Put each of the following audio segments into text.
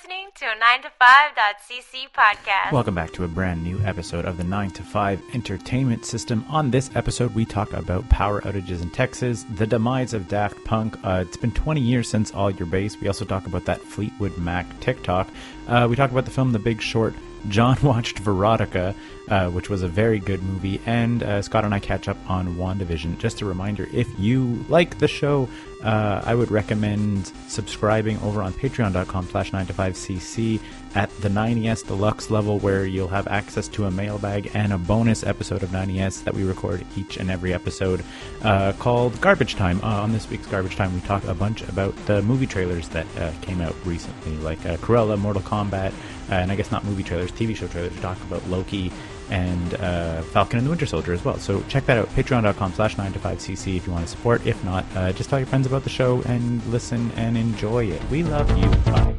listening to a 9to5.cc podcast. Welcome back to a brand new episode of the 9 to 5 Entertainment System. On this episode, we talk about power outages in Texas, the demise of Daft Punk. Uh, it's been 20 years since All Your Base. We also talk about that Fleetwood Mac TikTok. Uh, we talk about the film The Big Short. John watched Veronica, uh, which was a very good movie, and uh, Scott and I catch up on WandaVision. Just a reminder if you like the show, uh, I would recommend subscribing over on patreon.com slash 9to5cc at the 90s deluxe level where you'll have access to a mailbag and a bonus episode of 90s that we record each and every episode uh, called Garbage Time. Uh, on this week's Garbage Time, we talk a bunch about the movie trailers that came out recently, like Cruella, Mortal Kombat, and I guess not movie trailers, TV show trailers. We talk about Loki and uh, Falcon and the Winter Soldier as well. So check that out, patreon.com slash 9 to 5cc if you want to support. If not, uh, just tell your friends about the show and listen and enjoy it. We love you. Bye.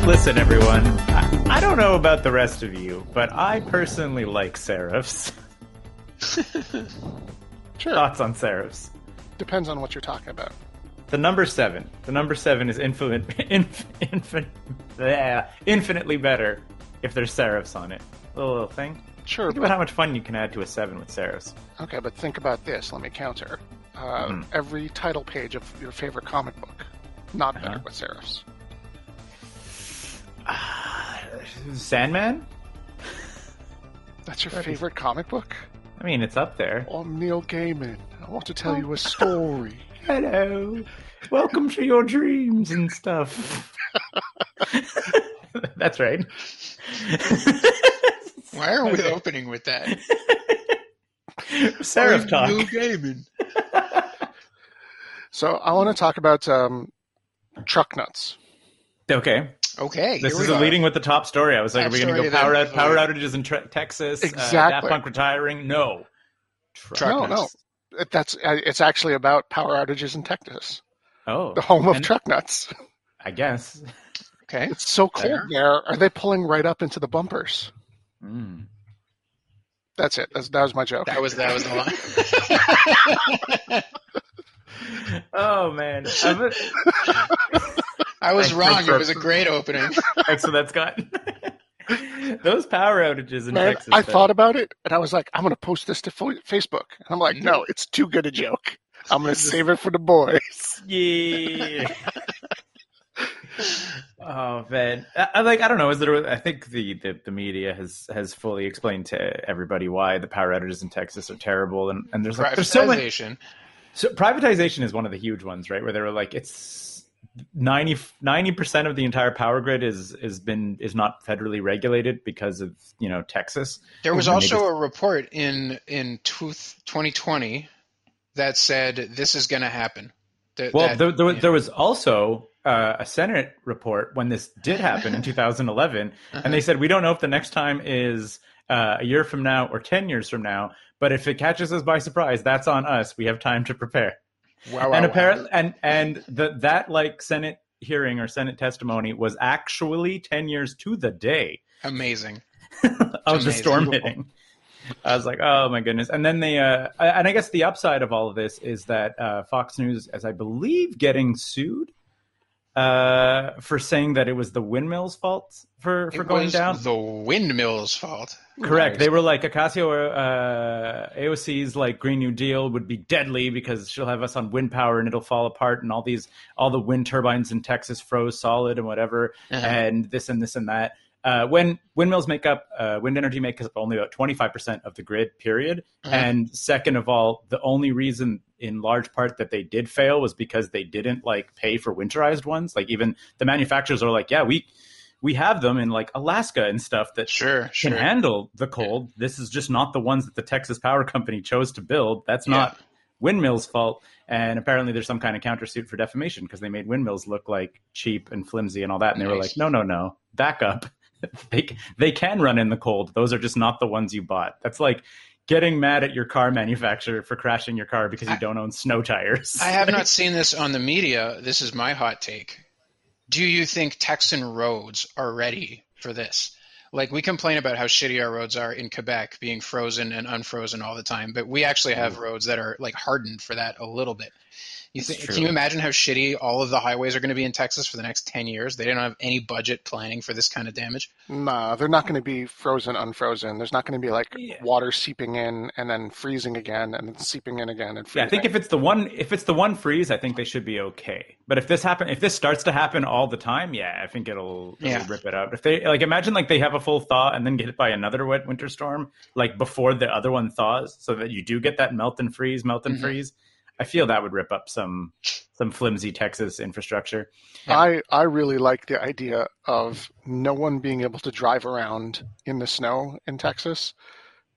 Listen, everyone. I, I don't know about the rest of you, but I personally like serifs. Sure. Thoughts on serifs? Depends on what you're talking about. The number seven. The number seven is infinite, inf, infin, bleh, infinitely better if there's serifs on it. Little, little thing. Sure, Think about how much fun you can add to a seven with serifs. Okay, but think about this. Let me counter. Uh, Mhm. Every title page of your favorite comic book, not better Uh-huh. with serifs. Sandman? That's your That is- favorite comic book? I mean, it's up there. I'm Neil Gaiman. I want to tell you a story. Hello. Welcome to your dreams and stuff. That's right. Why are we Okay. opening with that? Serif talk. New gaming. So I want to talk about um, truck nuts. Okay. Okay, This here is we a are. leading with the top story. I was like, Top are we going to go power, out, power outages in tre- Texas? Uh, Exactly. Daft Punk retiring? No. Truck Truck no, nuts. no. That's uh, it's actually about power outages in Texas, Oh. the home of and- truck nuts. I guess. Okay. It's so cold Fair. there. Are they pulling right up into the bumpers? Mm. That's it. That's, that was my joke. That was that was the line. Oh, man. I'm- was Thanks, wrong. thanks It was a great opening. Thanks for that, Scott. Those power outages in Man, Texas. I though. thought about it, and I was like, I'm going to post this to Facebook. And I'm like, Mm-hmm. no, it's too good a joke. I'm going to save it for the boys. Yeah. oh man, I, I like I don't know. Is there? I think the, the the media has has fully explained to everybody why the power outages in Texas are terrible, and and there's like there's so many. Privatization. So privatization is one of the huge ones, right? Where they were like, it's 90 percent of the entire power grid is is been is not federally regulated because of you know Texas. There was And also just- a report in in tooth- 2020 that said this is going to happen. That- Well, that- there, there, there was also uh, a Senate report when this did happen in 2011, and they said we don't know if the next time is uh, a year from now or 10 years from now, but if it catches us by surprise, that's on us. We have time to prepare. Wow, wow, and wow. apparently, and and the, that like Senate hearing or Senate testimony was actually 10 years to the day amazing. of the storm hitting. I was like, oh my goodness. And then the, uh, and I guess the upside of all of this is that uh, Fox News, as I believe, getting sued uh, for saying that it was the windmill's fault for, for It going was down. the windmill's fault. Correct. They were like Ocasio uh, AOC's like Green New Deal would be deadly because she'll have us on wind power and it'll fall apart and all these all the wind turbines in Texas froze solid and whatever Uh-huh. and this and this and that. Uh, when windmills make up uh, wind energy makes up only about 25% of the grid period Uh-huh. and second of all the only reason in large part that they did fail was because they didn't like pay for winterized ones like even the manufacturers are like yeah we we have them in like Alaska and stuff that Sure, can sure. handle the cold. This is just not the ones that the Texas Power Company chose to build. That's Yeah. not windmills' fault. And apparently, there's some kind of countersuit for defamation because they made windmills look like cheap and flimsy and all that. And they were like, no, no, no, back up. they they can run in the cold. Those are just not the ones you bought. That's like getting mad at your car manufacturer for crashing your car because you I- don't own snow tires. I have not seen this on the media. This is my hot take. do you think Texan roads are ready for this? Like we complain about how shitty our roads are in Quebec, being frozen and unfrozen all the time, but we actually have roads that are like hardened for that a little bit. You That's think, true. can you imagine how shitty all of the highways are going to be in Texas for the next 10 years? They don't have any budget planning for this kind of damage. Nah, they're not going to be frozen, unfrozen. There's not going to be like Yeah. water seeping in and then freezing again and then seeping in again and Yeah. I think if it's the one if it's the one freeze, I think they should be okay. But if this happen if this starts to happen all the time, yeah, I think it'll, it'll Yeah. rip it out. If they like imagine like they have a full thaw and then get hit by another wet winter storm like before the other one thaws so that you do get that melt and freeze, melt and Mhm. freeze. I feel that would rip up some some flimsy Texas infrastructure. I, I really like the idea of no one being able to drive around in the snow in Texas,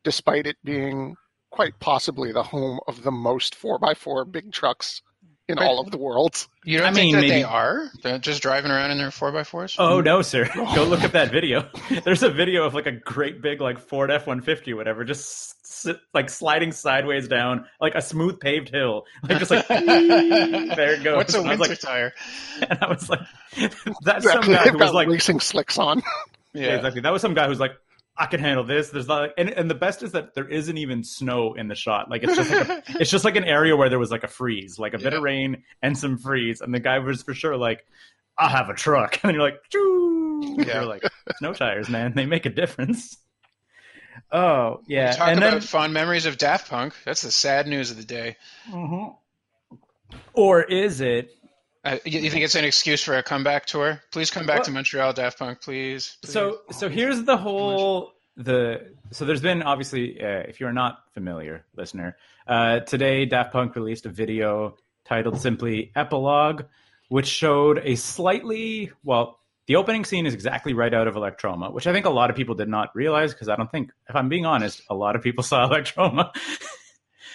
despite it being quite possibly the home of the most 4x4 big trucks in But- all of the world. You don't I think mean, that maybe- they are? They're just driving around in their 4x4s? Oh no, sir! Go look at that video. There's a video of like a great big like Ford F one fifty, whatever, just s- like sliding sideways down like a smooth paved hill, like just like there it goes. What's a And winter like, tire? and I was like, that's some guy who was like, racing slicks on. yeah, exactly. That was some guy who's like, I can handle this. There's not, and and the best is that there isn't even snow in the shot. Like it's just like a, it's just like an area where there was like a freeze, like a bit of rain and some freeze, and the guy was for sure like, I have a truck, and you're like, Choo! Yeah. you're like, snow tires, man, they make a difference. Oh yeah, Talk and about then fond memories of Daft Punk. That's the sad news of the day. Mhm. or is it? Uh, you, you think it's an excuse for a comeback tour? Please come back Well- to Montreal, Daft Punk, please. please. So so here's the whole the so there's been obviously uh, if you're not familiar listener uh, today Daft Punk released a video titled simply Epilogue, which showed a slightly well the opening scene is exactly right out of Electroma, which I think a lot of people did not realize because I don't think if I'm being honest a lot of people saw Electroma.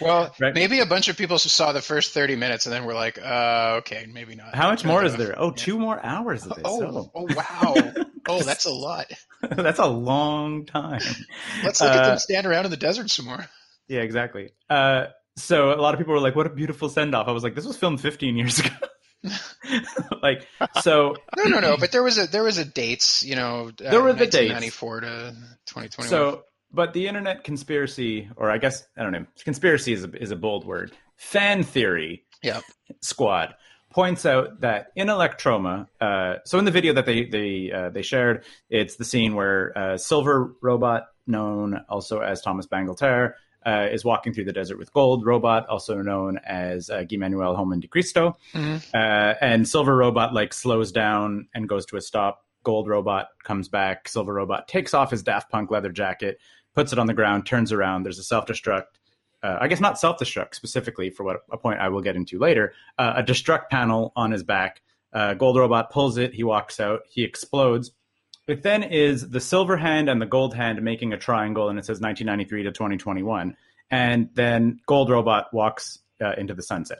Well, Right. maybe a bunch of people saw the first 30 minutes and then we're like, uh, okay, maybe not. How much more is there? Oh, two more hours of this. Oh, Oh, oh, wow. oh, that's a lot. that's a long time. Let's look at Uh, them stand around in the desert some more. Yeah, exactly. Uh, so a lot of people were like, "What a beautiful send off." I was like, "This was filmed 15 years ago." like, so No, no, no. But there was a there was a dates, you know. Uh, There were the dates. 1994 to 2021. so, but the internet conspiracy, or I guess I don't know, conspiracy is a, is a bold word. Fan theory Yep. squad points out that in Electroma, uh, so in the video that they they uh, they shared, it's the scene where uh, Silver Robot, known also as Thomas Bangalter, uh, is walking through the desert with Gold Robot, also known as uh, Guy Manuel Holman de Cristo, Mhm. uh, and Silver Robot like slows down and goes to a stop. Gold Robot comes back. Silver Robot takes off his Daft Punk leather jacket, puts it on the ground, turns around. There's a self destruct uh, I guess not self destruct specifically for what a point I will get into later. Uh, a destruct panel on his back. Uh, Gold Robot pulls it. He walks out. He explodes. It then is the silver hand and the gold hand making a triangle, and it says 1993 to 2021. And then Gold Robot walks uh, into the sunset.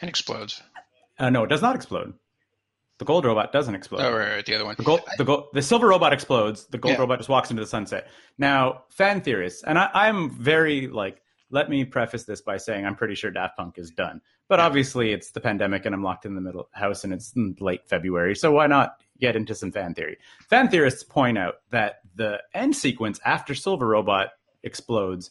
And explodes. Uh, no, it does not explode. The Gold Robot doesn't explode. Oh, right, right, the other one. The gold, the gold, the silver robot explodes. The gold Yeah. robot just walks into the sunset. Now, fan theorists, and I, I'm very like. Let me preface this by saying I'm pretty sure Daft Punk is done, but obviously it's the pandemic and I'm locked in the middle house and it's late February, so why not get into some fan theory? Fan theorists point out that the end sequence after Silver Robot explodes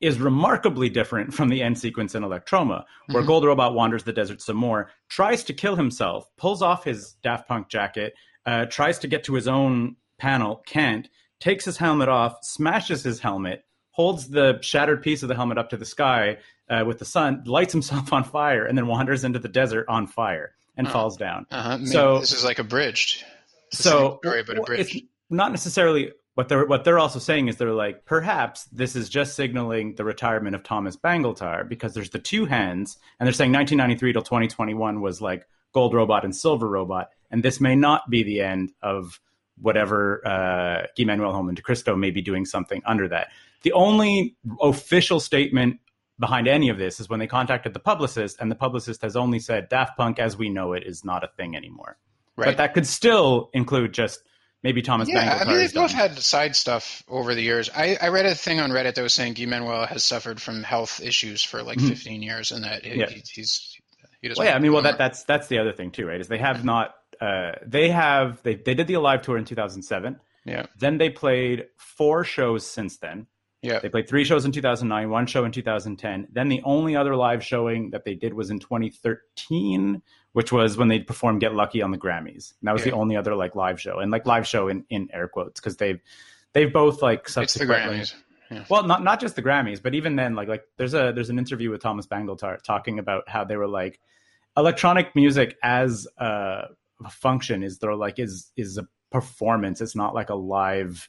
is remarkably different from the end sequence in Electroma, where Mhm. Gold Robot wanders the desert some more, tries to kill himself, pulls off his Daft Punk jacket, uh, tries to get to his own panel, can't, takes his helmet off, smashes his helmet, holds the shattered piece of the helmet up to the sky uh, with the sun, lights himself on fire, and then wanders into the desert on fire and Oh. falls down. Uh-huh. So- this is like abridged. It's So story, but abridged. it's not necessarily what they're what they're also saying is they're like perhaps this is just signaling the retirement of Thomas Bangalter because there's the two hands and they're saying 1993 till 2021 was like Gold Robot and Silver Robot and this may not be the end of whatever uh, Guy Manuel Holman de Cristo may be doing something under that. The only official statement behind any of this is when they contacted the publicist, and the publicist has only said Daft Punk as we know it is not a thing anymore. Right. But that could still include just maybe Thomas yeah, I Bangalter mean, they've both done. had side stuff over the years. I, I read a thing on Reddit that was saying Guy Manuel has suffered from health issues for like Mhm. 15 years, and that he, Yeah. he, he's he doesn't. Well, yeah, I mean, well, that that's that's the other thing too, right? Is they have not uh, they have they they did the Alive tour in 2007. Yeah. Then they played four shows since then. Yeah. They played three shows in 2009, one show in 2010. Then the only other live showing that they did was in 2013, which was when they performed "Get Lucky" on the Grammys. And that was Yeah. the only other like live show, and like live show in in air quotes because they've they've both like It's the subsequently. Grammys. Well, not not just the Grammys, but even then, like like there's a there's an interview with Thomas Bangalter talking about how they were like electronic music as a function is they're like is is a performance. It's not like a live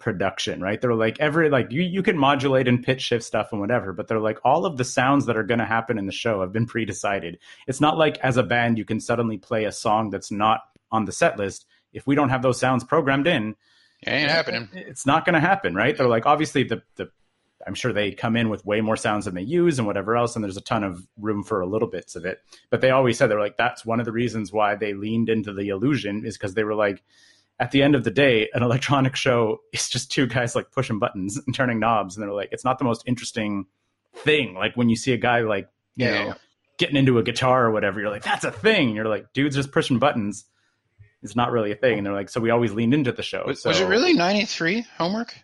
production, right? They're like every like you you can modulate and pitch shift stuff and whatever, but they're like all of the sounds that are going to happen in the show have been pre-decided. It's not like as a band you can suddenly play a song that's not on the set list if we don't have those sounds programmed in It ain't happening. it's not going to happen, right? They're like, obviously, the the I'm sure they come in with way more sounds than they use and whatever else, and there's a ton of room for a little bits of it. But they always said they're like, that's one of the reasons why they leaned into the illusion is because they were like, at the end of the day, an electronic show is just two guys like pushing buttons and turning knobs, and they're like, it's not the most interesting thing. Like when you see a guy like you Yeah. know getting into a guitar or whatever, you're like, that's a thing. You're like, dudes just pushing buttons. It's not really a thing, and they're like, so we always leaned into the show. Was, so, was it really 93 homework?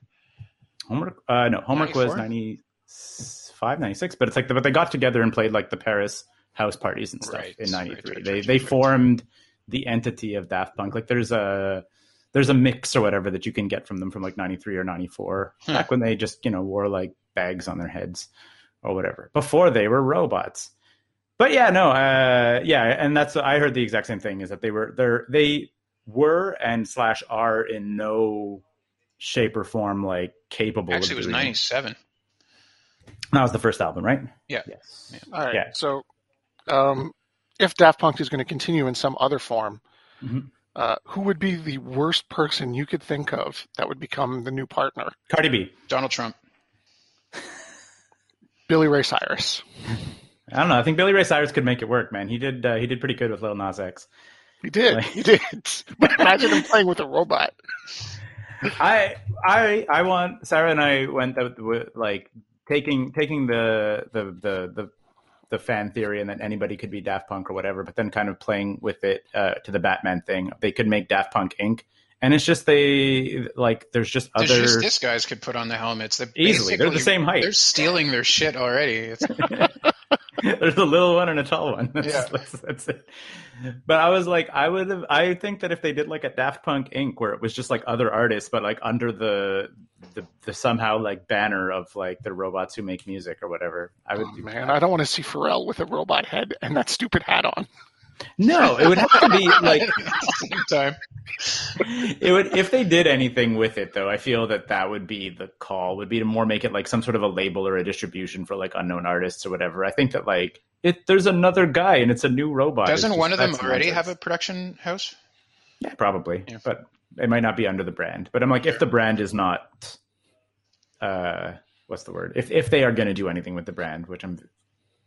Homework? Uh, no, homework was 95, 96, but it's like, the, but they got together and played like the Paris house parties and stuff Right, in 93. right, they right, they right, right. formed the entity of Daft Punk. Like there's a, there's a mix or whatever that you can get from them from like 93 or 94 Huh. back when they just, you know, wore like bags on their heads or whatever before they were robots. But yeah, no, uh, yeah. And that's, I heard the exact same thing is that they were, they're, they were and slash are in no shape or form like capable Actually, it was 97. that was the first album, right? Yeah. Yes. Yeah. All right. Yeah. So, um, if Daft Punk is going to continue in some other form, Mhm. Uh, who would be the worst person you could think of that would become the new partner? Cardi B. Donald Trump. Billy Ray Cyrus. I don't know. I think Billy Ray Cyrus could make it work, man. He did. Uh, he did pretty good with Lil Nas X. He did. Like- He did. But imagine him playing with a robot. I, I, I want Sarah and I went out with like taking taking the the the the the fan theory and that anybody could be Daft Punk or whatever, but then kind of playing with it uh, to the Batman thing. They could make Daft Punk Inc. And it's just they like there's just There's other just this guys could put on the helmets. They're easily they're the same height. They're stealing their shit already. It's, There's a little one and a tall one. That's, Yeah. that's, that's it. But I was like, I would have. I think that if they did like a Daft Punk Inc., where it was just like other artists, but like under the the, the somehow like banner of like the robots who make music or whatever, I would Oh, man, that. I don't want to see Pharrell with a robot head and that stupid hat on. No, it would have to be like same time. it would if they did anything with it though. I feel that that would be the call. Would be to more make it like some sort of a label or a distribution for like unknown artists or whatever. I think that like it there's another guy and it's a new robot. Doesn't just- one of them already have a production house? Yeah, probably. Yeah. But it might not be under the brand. But I'm like, if the brand is not, uh, what's the word? If if they are going to do anything with the brand, which I'm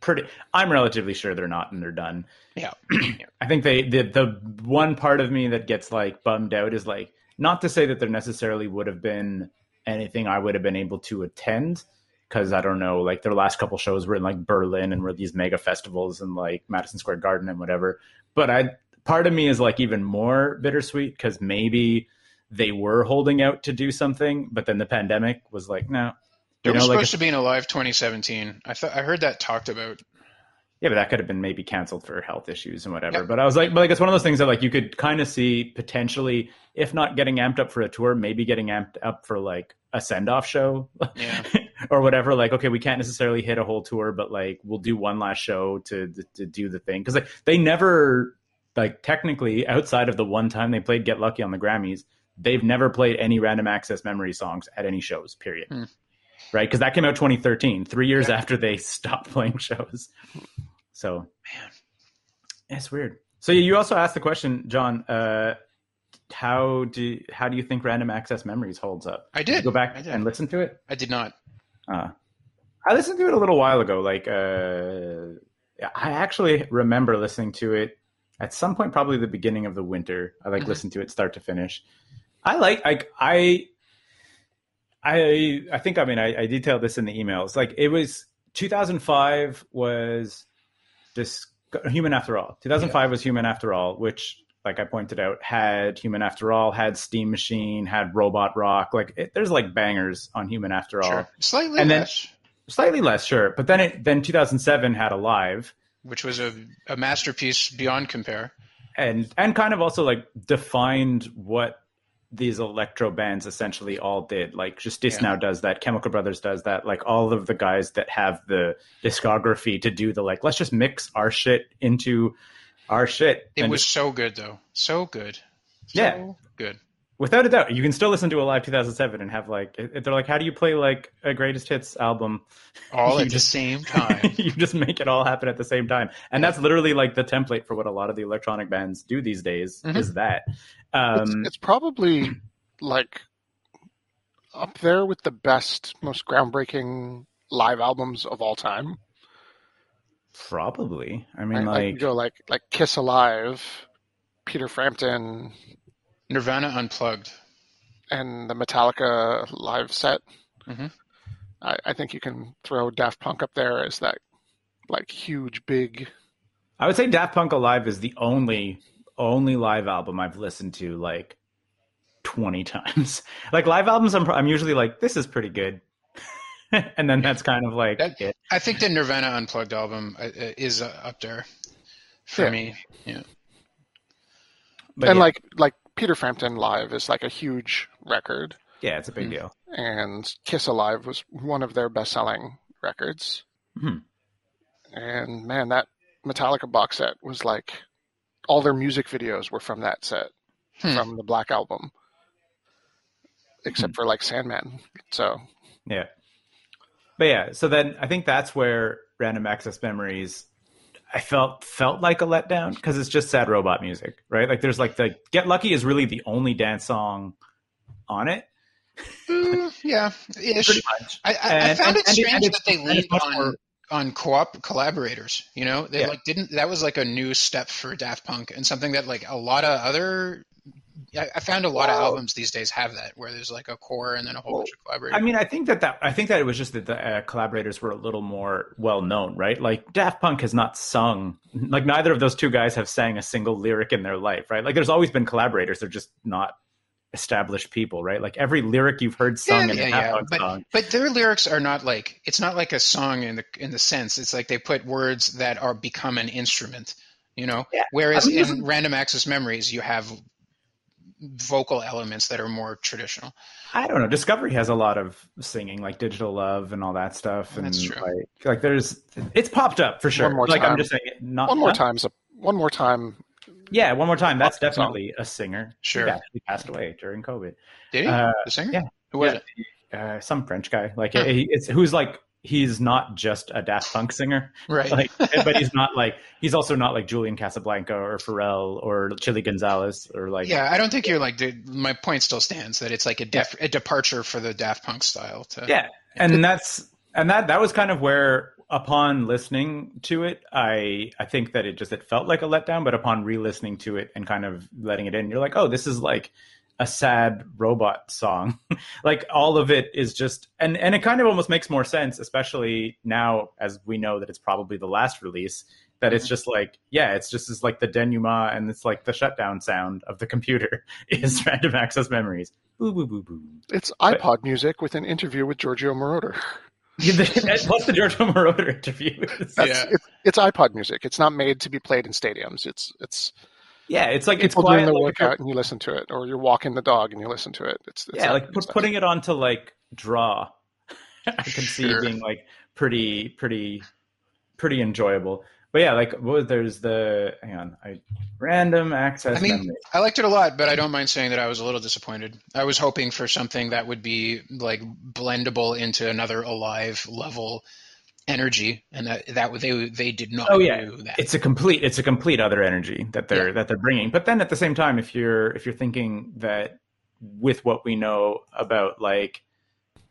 pretty, I'm relatively sure they're not, and they're done. Yeah. I think they the the one part of me that gets like bummed out is like not to say that there necessarily would have been anything I would have been able to attend because I don't know, like their last couple shows were in like Berlin and were these mega festivals and like Madison Square Garden and whatever. But I part of me is like even more bittersweet because maybe they were holding out to do something, but then the pandemic was like, no. You was know, like supposed to be an Alive 2017. I thought I heard that talked about. Yeah, but that could have been maybe canceled for health issues and whatever. Yep. But I was like, but like it's one of those things that like you could kind of see potentially, if not getting amped up for a tour, maybe getting amped up for like a send off show Yeah. or whatever. Like, okay, we can't necessarily hit a whole tour, but like we'll do one last show to to do the thing because like they never like technically outside of the one time they played Get Lucky on the Grammys, they've never played any Random Access Memory songs at any shows. Period. Hmm. Right, because that came out 2013, three years after they stopped playing shows. So, Man. it's weird. So you also asked the question, John. Uh, how do how do you think Random Access Memories holds up? I Did did. go back I did. and listen to it. I did not. Uh, I listened to it a little while ago. Like, uh, I actually remember listening to it at some point, probably the beginning of the winter. I like Mhm. listened to it start to finish. I like, like I, I, I think. I mean, I, I detailed this in the emails. Like, it was 2005 was this Human After All. 2005 was Human After All, which like I pointed out, had Human After All, had Steam Machine, had Robot Rock. Like it, there's like bangers on Human After All. Sure. Slightly And then- less, Slightly less, sure. But then it then 2007 had Alive. which was a, a masterpiece beyond compare. and and kind of also like defined what these electro bands essentially all did. Like Justice Yeah. now does that, Chemical Brothers does that. Like all of the guys that have the discography to do the like, let's just mix our shit into our shit. It was just- so good though, so good. So Yeah. good. Without a doubt. You can still listen to a live 2007 and have like they're like, how do you play like a greatest hits album? All You at the same time. you just make it all happen at the same time, and that's literally like the template for what a lot of the electronic bands do these days. Mhm. Is that? It's, Um, it's probably like up there with the best, most groundbreaking live albums of all time. Probably. I I, mean, I like, could go like like Kiss Alive, Peter Frampton, Nirvana unplugged. and the Metallica live set. Mhm. I, I think you can throw Daft Punk up there as that like huge, big. I would say Daft Punk Alive is the only only live album I've listened to like twenty times. like live albums, I'm I'm usually like, this is pretty good, and then that's kind of like That- it. I think the Nirvana unplugged album uh, uh, is uh, up there for Yeah. me. Yeah. But and yeah, like like Peter Frampton live is like a huge record, yeah, it's a big Mm. deal. and Kiss Alive was one of their best-selling records. Mhm. And man, that Metallica box set was like all their music videos were from that set, Hmm. from the Black Album, except for like Sandman. So Yeah. But yeah, so then I think that's where Random Access Memories I felt felt like a letdown because it's just sad robot music, right? Like there's like the Get Lucky is really the only dance song on it. Mm, yeah, ish. Pretty much. I, I, I found and- it and strange and that they and leaned on more- on co-op collaborators. You know, they Yeah. like didn't. That was like a new step for Daft Punk and something that like a lot of other. I, I found a lot of albums these days have that where there's like a core and then a whole bunch of collaborators. I mean, I think that, that I think that it was just that the uh, collaborators were a little more well known, right? Like Daft Punk has not sung, like neither of those two guys have sang a single lyric in their life, right? Like there's always been collaborators, they're just not established people, right? Like every lyric you've heard sung Yeah, in yeah, a Daft yeah. Punk But- song, But their lyrics are not like it's not like a song in the in the sense. It's like they put words that are become an instrument. You know, Yeah. whereas I mean, in random access memories you have vocal elements that are more traditional. I don't know. Discovery has a lot of singing, like Digital Love and all that stuff, and That's true. like like there's it's popped up for sure. One more like I'm time. just saying, it, not one more huh? time's one more time. Yeah, one more time. That's Pop song. definitely a singer. Sure. He actually passed away during COVID. Did he? Uh, the singer? yeah. Who was Yeah. it? Uh, some French guy, like Huh. he, it's who's like he's not just a Daft Punk singer, Right. like, but he's not like he's also not like Julian Casablanca or Pharrell or Chilly Gonzales or like yeah, I don't think you're like. dude, My point still stands that it's like a def, a departure for the Daft Punk style. To, yeah and that's and that that was kind of where upon listening to it i i think that it just it felt like a letdown but upon re-listening to it and kind of letting it in you're like oh this is like a sad robot song like all of it is just and and it kind of almost makes more sense especially now as we know that it's probably the last release that it's mm-hmm. just like yeah it's just as like the denouement and it's like the shutdown sound of the computer is mm-hmm. random access memories boo boo boo boo It's iPod music with an interview with Giorgio Moroder. What's the Giorgio Moroder interview? That's, Yeah. it's, it's iPod music. It's not made to be played in stadiums. It's it's yeah, it's like it's people quiet. doing the like, workout and you listen to it, or you're walking the dog and you listen to it. It's, it's yeah, like put, putting it onto like draw. I can see Sure. being like pretty, pretty, pretty enjoyable. But yeah, like what there's the hang on, I random access. I mean, memory. I liked it a lot, but I don't mind saying that I was a little disappointed. I was hoping for something that would be like blendable into another alive level energy, and that that they they did not Oh, yeah. do that. it's a complete it's a complete other energy that they're Yeah. that they're bringing but then at the same time if you're if you're thinking that with what we know about like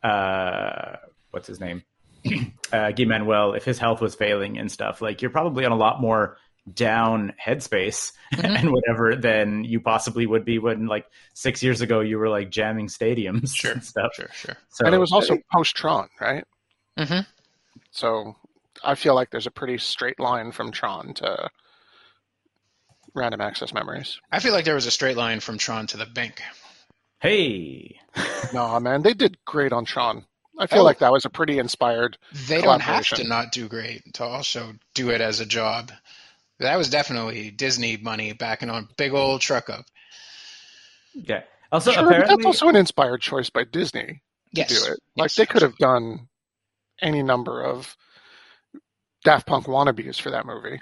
uh what's his name uh Guy Manuel if his health was failing and stuff like you're probably on a lot more down headspace Mhm. and whatever than you possibly would be when like six years ago you were like jamming stadiums Sure, and stuff sure, sure. so and it was also post Tron, right? hmm So I feel like there's a pretty straight line from Tron to random access memories. I feel like there was a straight line from Tron to the bank. Hey, No, man, they did great on Tron. I feel Oh. like that was a pretty inspired. They don't have to not do great to also do it as a job. That was definitely Disney money backing on big old truck up. yeah. Also, Sure, apparently, that's also an inspired choice by Disney to Yes. do it. Like Yes, they could have done any number of Daft Punk wannabes for that movie.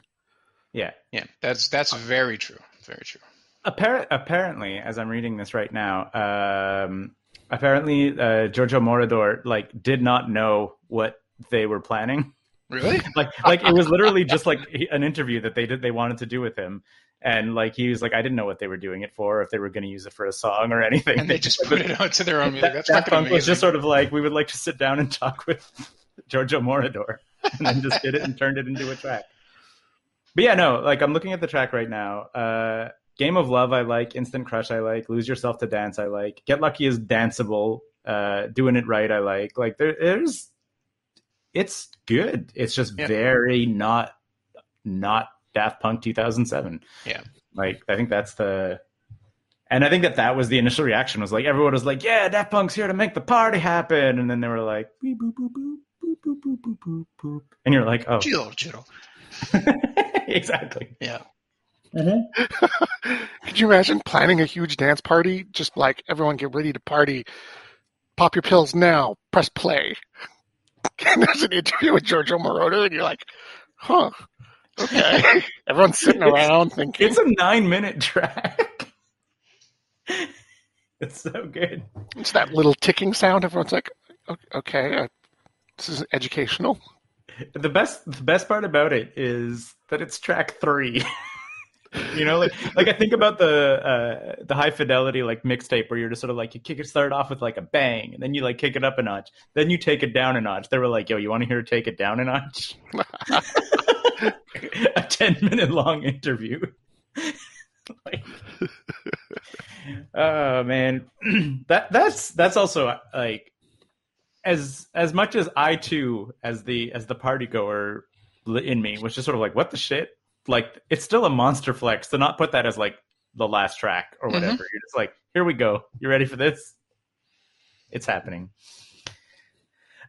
yeah. Yeah, that's that's very true. Very true. Appar- apparently, as I'm reading this right now, um, apparently uh, Giorgio Moroder like did not know what they were planning. Really? like like it was literally just like an interview that they did they wanted to do with him and like he was like i didn't know what they were doing it for if they were going to use it for a song or anything And they just put it out to their own music. that, That's that fucking punk amazing. was just sort of like we would like to sit down and talk with giorgio moroder and then just did it and turned it into a track. But yeah no like i'm looking at the track right now. Uh game of love i like instant crush i like lose yourself to dance i like get lucky is danceable uh doing it right i like. Like there, there's it's good. It's just Yeah. very not not daft punk 2007 Yeah. like i think that's the and i think that that was the initial reaction was like everyone was like yeah daft punk's here to make the party happen. And then they were like boop, boop, boop, boop, boop, boop, boop, boop, boop. and you're like oh Jill, Jill. exactly Yeah. Could you imagine planning a huge dance party? Just like everyone get ready to party. Pop your pills now. Press play. And there's an interview with Giorgio Moroder, and you're like, huh, okay. Everyone's sitting around thinking, it's a nine minute track it's so good it's that little ticking sound. Everyone's like, okay, uh, this is educational. the best the best part about it is that it's track three. You know like like i think about the uh the high fidelity like mixtape where you're just sort of like you kick it start off with like a bang and then you like kick it up a notch. Then you take it down a notch. They were like yo you want to hear take it down a notch? A 10 minute long interview. Like, oh man. That that's that's also like as as much as I too, as the as the party goer in me, was just sort of like, what the shit? Like, it's still a monster flex to not put that as like the last track or whatever. You're just like, here we go. You ready for this? It's happening.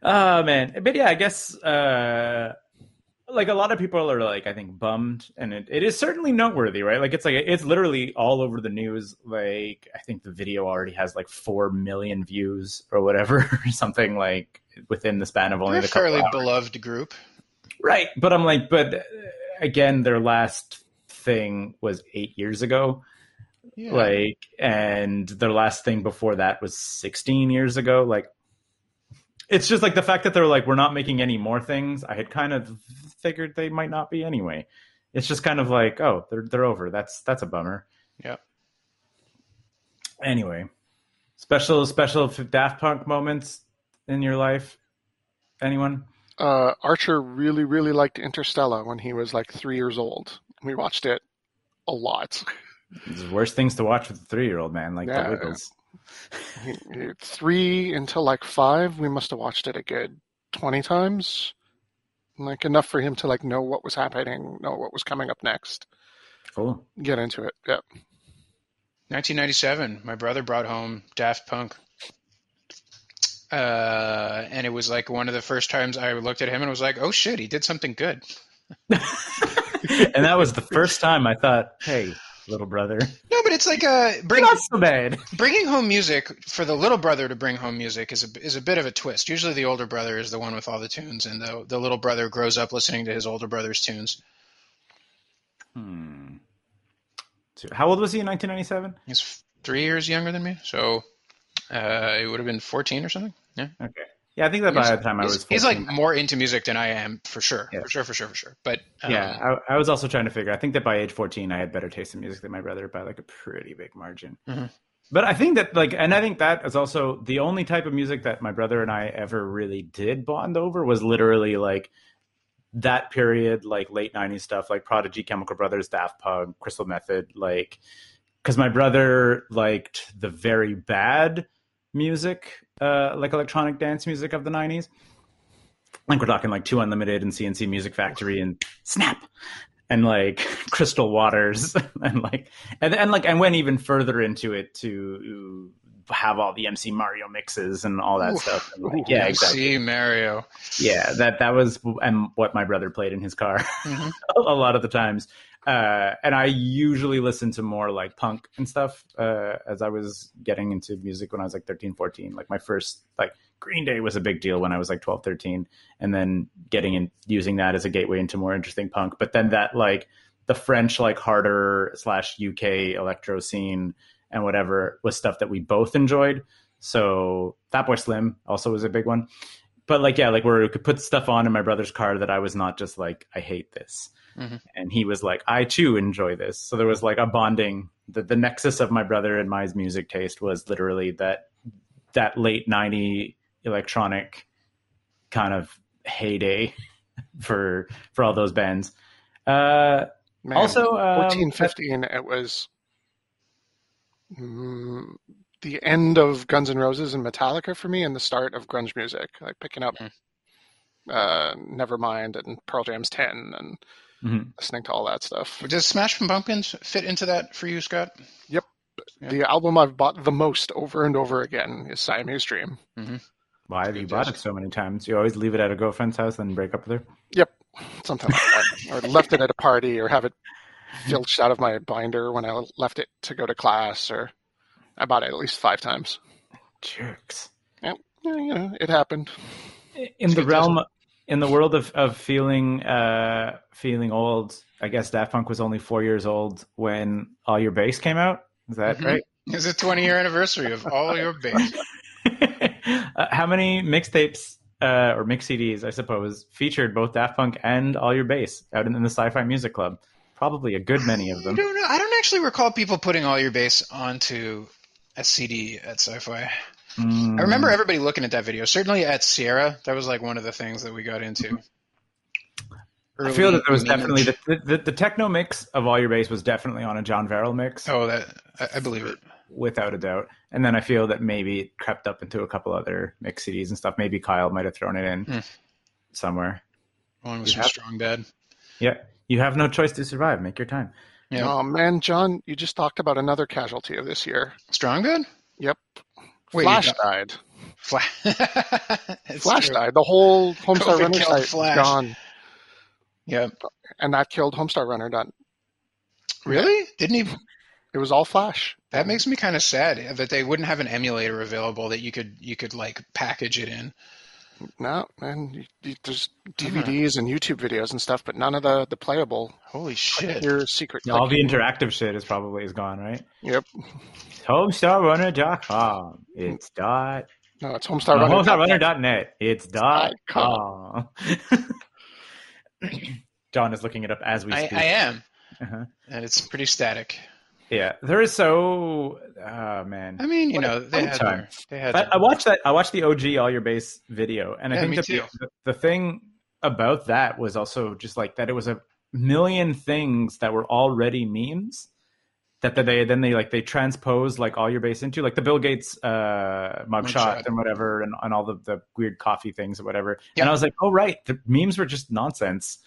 Oh man, but yeah, I guess uh like a lot of people are like I think bummed, and it, it is certainly noteworthy, right? Like it's like it's literally all over the news. Like I think the video already has like four million views or whatever, something like within the span of only a fairly hours. beloved group. right? But I'm like, but uh, again, their last thing was eight years ago, Yeah. like, and their last thing before that was 16 years ago, like. It's just like the fact that they're like, we're not making any more things. I had kind of figured they might not be anyway. It's just kind of like, oh, they're they're over. That's that's a bummer. Yeah. Anyway, special special Daft Punk moments in your life. Anyone? Uh, Archer really, really liked Interstellar when he was like three years old. We watched it a lot. There's worse things to watch with a three year old man, like Yeah. the Wiggles. He- he- Three until like five, we must have watched it a good 20 times. Like enough for him to like know what was happening, know what was coming up next, Cool. get into it. Yep. 1997, my brother brought home Daft Punk. Uh, and it was like one of the first times I looked at him and was like, "Oh shit, he did something good." and that was the first time I thought, hey, little brother, No, but it's like a bring, not so bad. bringing home music for the little brother to bring home music is a is a bit of a twist. Usually, the older brother is the one with all the tunes, and the the little brother grows up listening to his older brother's tunes. Hmm. So How old was he in 1997? He's three years younger than me, so uh, it would have been 14 or something. Yeah. Okay. Yeah, I think that by the time I was 14, he's like more into music than I am, for sure, Yeah. for sure, for sure, for sure. But um, yeah, I, I was also trying to figure. I think that by age 14, I had better taste in music than my brother by like a pretty big margin. Mhm. But I think that like, and I think that is also the only type of music that my brother and I ever really did bond over was literally like that period, like late 90s stuff, like Prodigy, Chemical Brothers, Daft Punk, Crystal Method, like because my brother liked the very bad music, uh, like electronic dance music of the 90s. Like we're talking like Two Unlimited and C+C Music Factory and Snap. and like Crystal Waters and like and and like I went even further into it to have all the MC Mario mixes and all that Ooh. stuff. Like, yeah, exactly. See Mario. Yeah, that that was and what my brother played in his car Mhm. a lot of the times. Uh, and I usually listen to more like punk and stuff uh, as I was getting into music when I was like 13, 14. Like my first, like Green Day was a big deal when I was like 12, 13. And then getting in, using that as a gateway into more interesting punk. But then that like the French, like harder slash UK electro scene and whatever was stuff that we both enjoyed. So Fatboy Slim also was a big one. But like, yeah, like where we could put stuff on in my brother's car that I was not just like, I hate this Mhm. and he was like i too enjoy this so there was like a bonding the, the nexus of my brother and my music taste was literally that that late 90 electronic kind of heyday for for all those bands uh Man, also um, 14, 15, it was mm, the end of Guns N' Roses and Metallica for me and the start of grunge music. Like picking up Mhm. uh, Nevermind and Pearl Jam's 10 and mhm. listening to all that stuff. Does Smash from Pumpkins fit into that for you, Scott? Yeah. The album I've bought the most over and over again is Siamese Dream. why have you bought it so many times you always leave it at a girlfriend's house and break up with her Yep, Sometimes. like or left it at a party, or have it filched out of my binder when I left it to go to class, or I bought it at least five times. jerks Yeah, you know, it happened. in the realm in the world of, of feeling uh feeling old i guess daft punk was only four years old when all your base came out is that Mhm. right It's a 20 year anniversary of all your bands. uh, how many mixtapes uh, or mix CDs, I suppose, featured both Daft Punk and All Your Base out in, in the Sci-Fi Music Club? Probably a good many of I them. don't know. I don't actually recall people putting all your base onto a CD at Sci-Fi. Mm, I remember everybody looking at that video. Certainly at Sierra, that was like one of the things that we got into. I feel that there was definitely the, the the techno mix of All Your Base was definitely on a John Verrill mix, Oh, that I, I believe it. without a doubt. And then I feel that maybe it crept up into a couple other mix CDs and stuff. Maybe Kyle might have thrown it in Hmm. somewhere. One was You from have- Strong Bad. Yeah, you have no choice to survive. Make your time. Yeah. Oh man, John, you just talked about another casualty of this year. Strong Bad? Yep, Wait, Flash died. Flash. Flash true. died. The whole Homestar COVID Runner site Flash. gone, Yeah. and that killed Homestar Runner. Dot. Really? Didn't he? It was all Flash. That makes me kind of sad that they wouldn't have an emulator available that you could you could like package it in. No, man, you, you, there's DVDs and YouTube videos and stuff, but none of the the playable. Holy shit! Your secret. All the interactive shit is probably is gone, right? Yep. Homestarrunner.com. It's dot No, it's Homestar No, Runner. homestarrunner.net. It's dot Dot com. John is looking it up as we I, speak. I am, Uh-huh. and it's pretty static. Yeah, there is so. Oh man, I mean, you What know, they had their, they had. I, I watched that. I watched the OG All Your Base video, and I think the, the thing about that was also just like that. It was a million things that were already memes that, that they then they like they transpose like All Your base into like the Bill Gates uh, mugshot Mugshot. and whatever, and, and all the, the weird coffee things or whatever. Yeah. And I was like, oh right, the memes were just nonsense.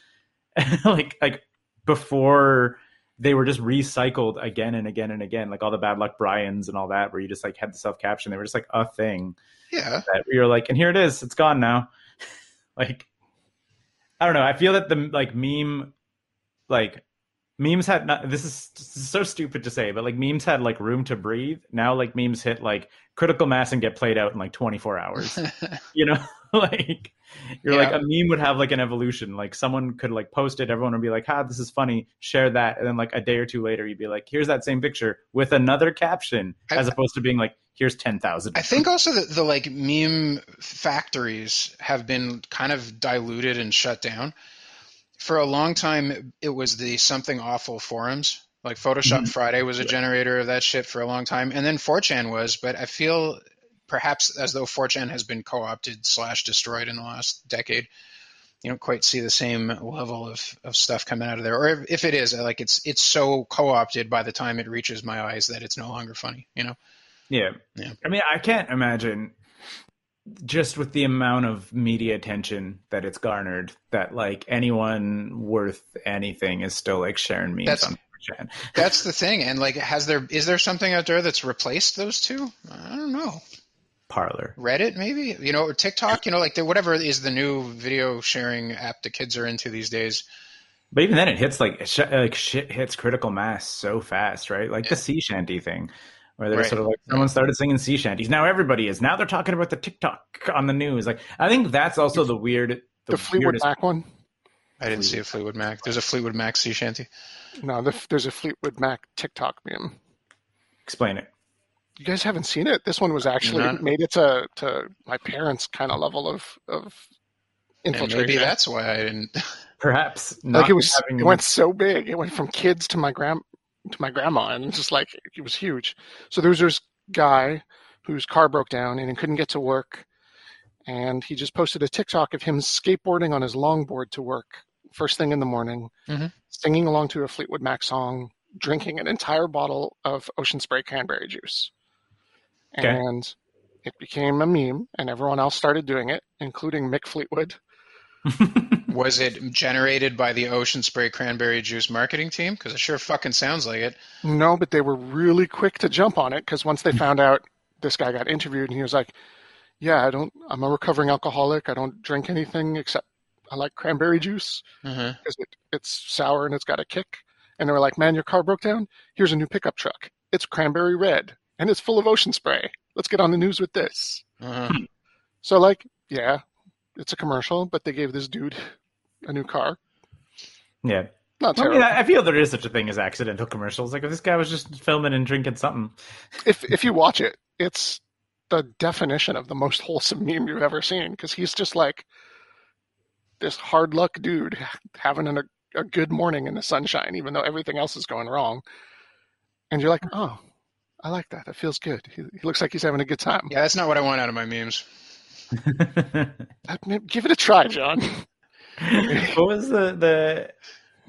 like like before they were just recycled again and again and again, like all the bad luck Brian's and all that, where you just like had the self caption. They were just like a thing yeah, that you're like, and here it is, it's gone now. like, I don't know. I feel that the like meme, like memes had not. This is, this is so stupid to say, but like memes had like room to breathe. Now like memes hit like critical mass and get played out in like 24 hours. you know, like you're like a meme would have like an evolution. Like someone could like post it, everyone would be like, "Ah, this is funny." Share that, and then like a day or two later, you'd be like, "Here's that same picture with another caption," I- as opposed to being like, "Here's ten thousand. I think also that the like meme factories have been kind of diluted and shut down. For a long time, it was the something awful forums. Like Photoshop Mhm. Friday was a generator of that shit for a long time, and then 4chan was. But I feel perhaps as though 4chan has been co-opted slash destroyed in the last decade. You don't quite see the same level of, of stuff coming out of there, or if, if it is, uh, like it's it's so co-opted by the time it reaches my eyes that it's no longer funny. You know? Yeah. Yeah. I mean, I can't imagine just with the amount of media attention that it's garnered, that like anyone worth anything is still like sharing memes That's- on 4chan. That's the thing. And like, has there is there something out there that's replaced those two? I don't know. Parler. Reddit, maybe you know, or TikTok. You know, like the, whatever is the new video sharing app the kids are into these days. But even then, it hits like sh- like shit hits critical mass so fast, right? Like the sea shanty thing, where they're Right. sort of like someone started singing sea shanties. Now everybody is. Now they're talking about the TikTok on the news. Like I think that's also the weird, The Fleetwood weirdest- Mac one? I didn't see a Fleetwood Mac. There's a Fleetwood Mac sea shanty. No, the, there's a Fleetwood Mac TikTok meme. Explain it. You guys haven't seen it? This one was actually None. made it to, to my parents' kind of level of, of And infiltration. maybe that's why I didn't. Perhaps like not it was having- it went so big it went from kids to my grand to my grandma and just like it was huge so there was this guy whose car broke down and he couldn't get to work and he just posted a tiktok of him skateboarding on his longboard to work first thing in the morning Mhm. singing along to a fleetwood mac song drinking an entire bottle of ocean spray cranberry juice Okay. and it became a meme and everyone else started doing it including mick fleetwood Was it generated by the Ocean Spray Cranberry Juice marketing team? Because it sure fucking sounds like it. No, but they were really quick to jump on it because once they found out this guy got interviewed and he was like, "Yeah, I don't. I'm a recovering alcoholic. I don't drink anything except I like cranberry juice Uh-huh. because it, it's sour and it's got a kick." And they were like, "Man, your car broke down. Here's a new pickup truck. It's cranberry red and it's full of ocean spray. Let's get on the news with this." Uh-huh. So, like, yeah, it's a commercial, but they gave this dude a new car. yeah. Not I terrible. mean, I I feel there is such a thing as accidental commercials. Like if this guy was just filming and drinking something, if if you watch it, it's the definition of the most wholesome meme you've ever seen because he's just like this hard luck dude having an, a, a good morning in the sunshine, even though everything else is going wrong. And you're like, oh, I like that. That feels good. He, he looks like he's having a good time. Yeah, that's not what I want out of my memes. Give it a try, John. what was the, the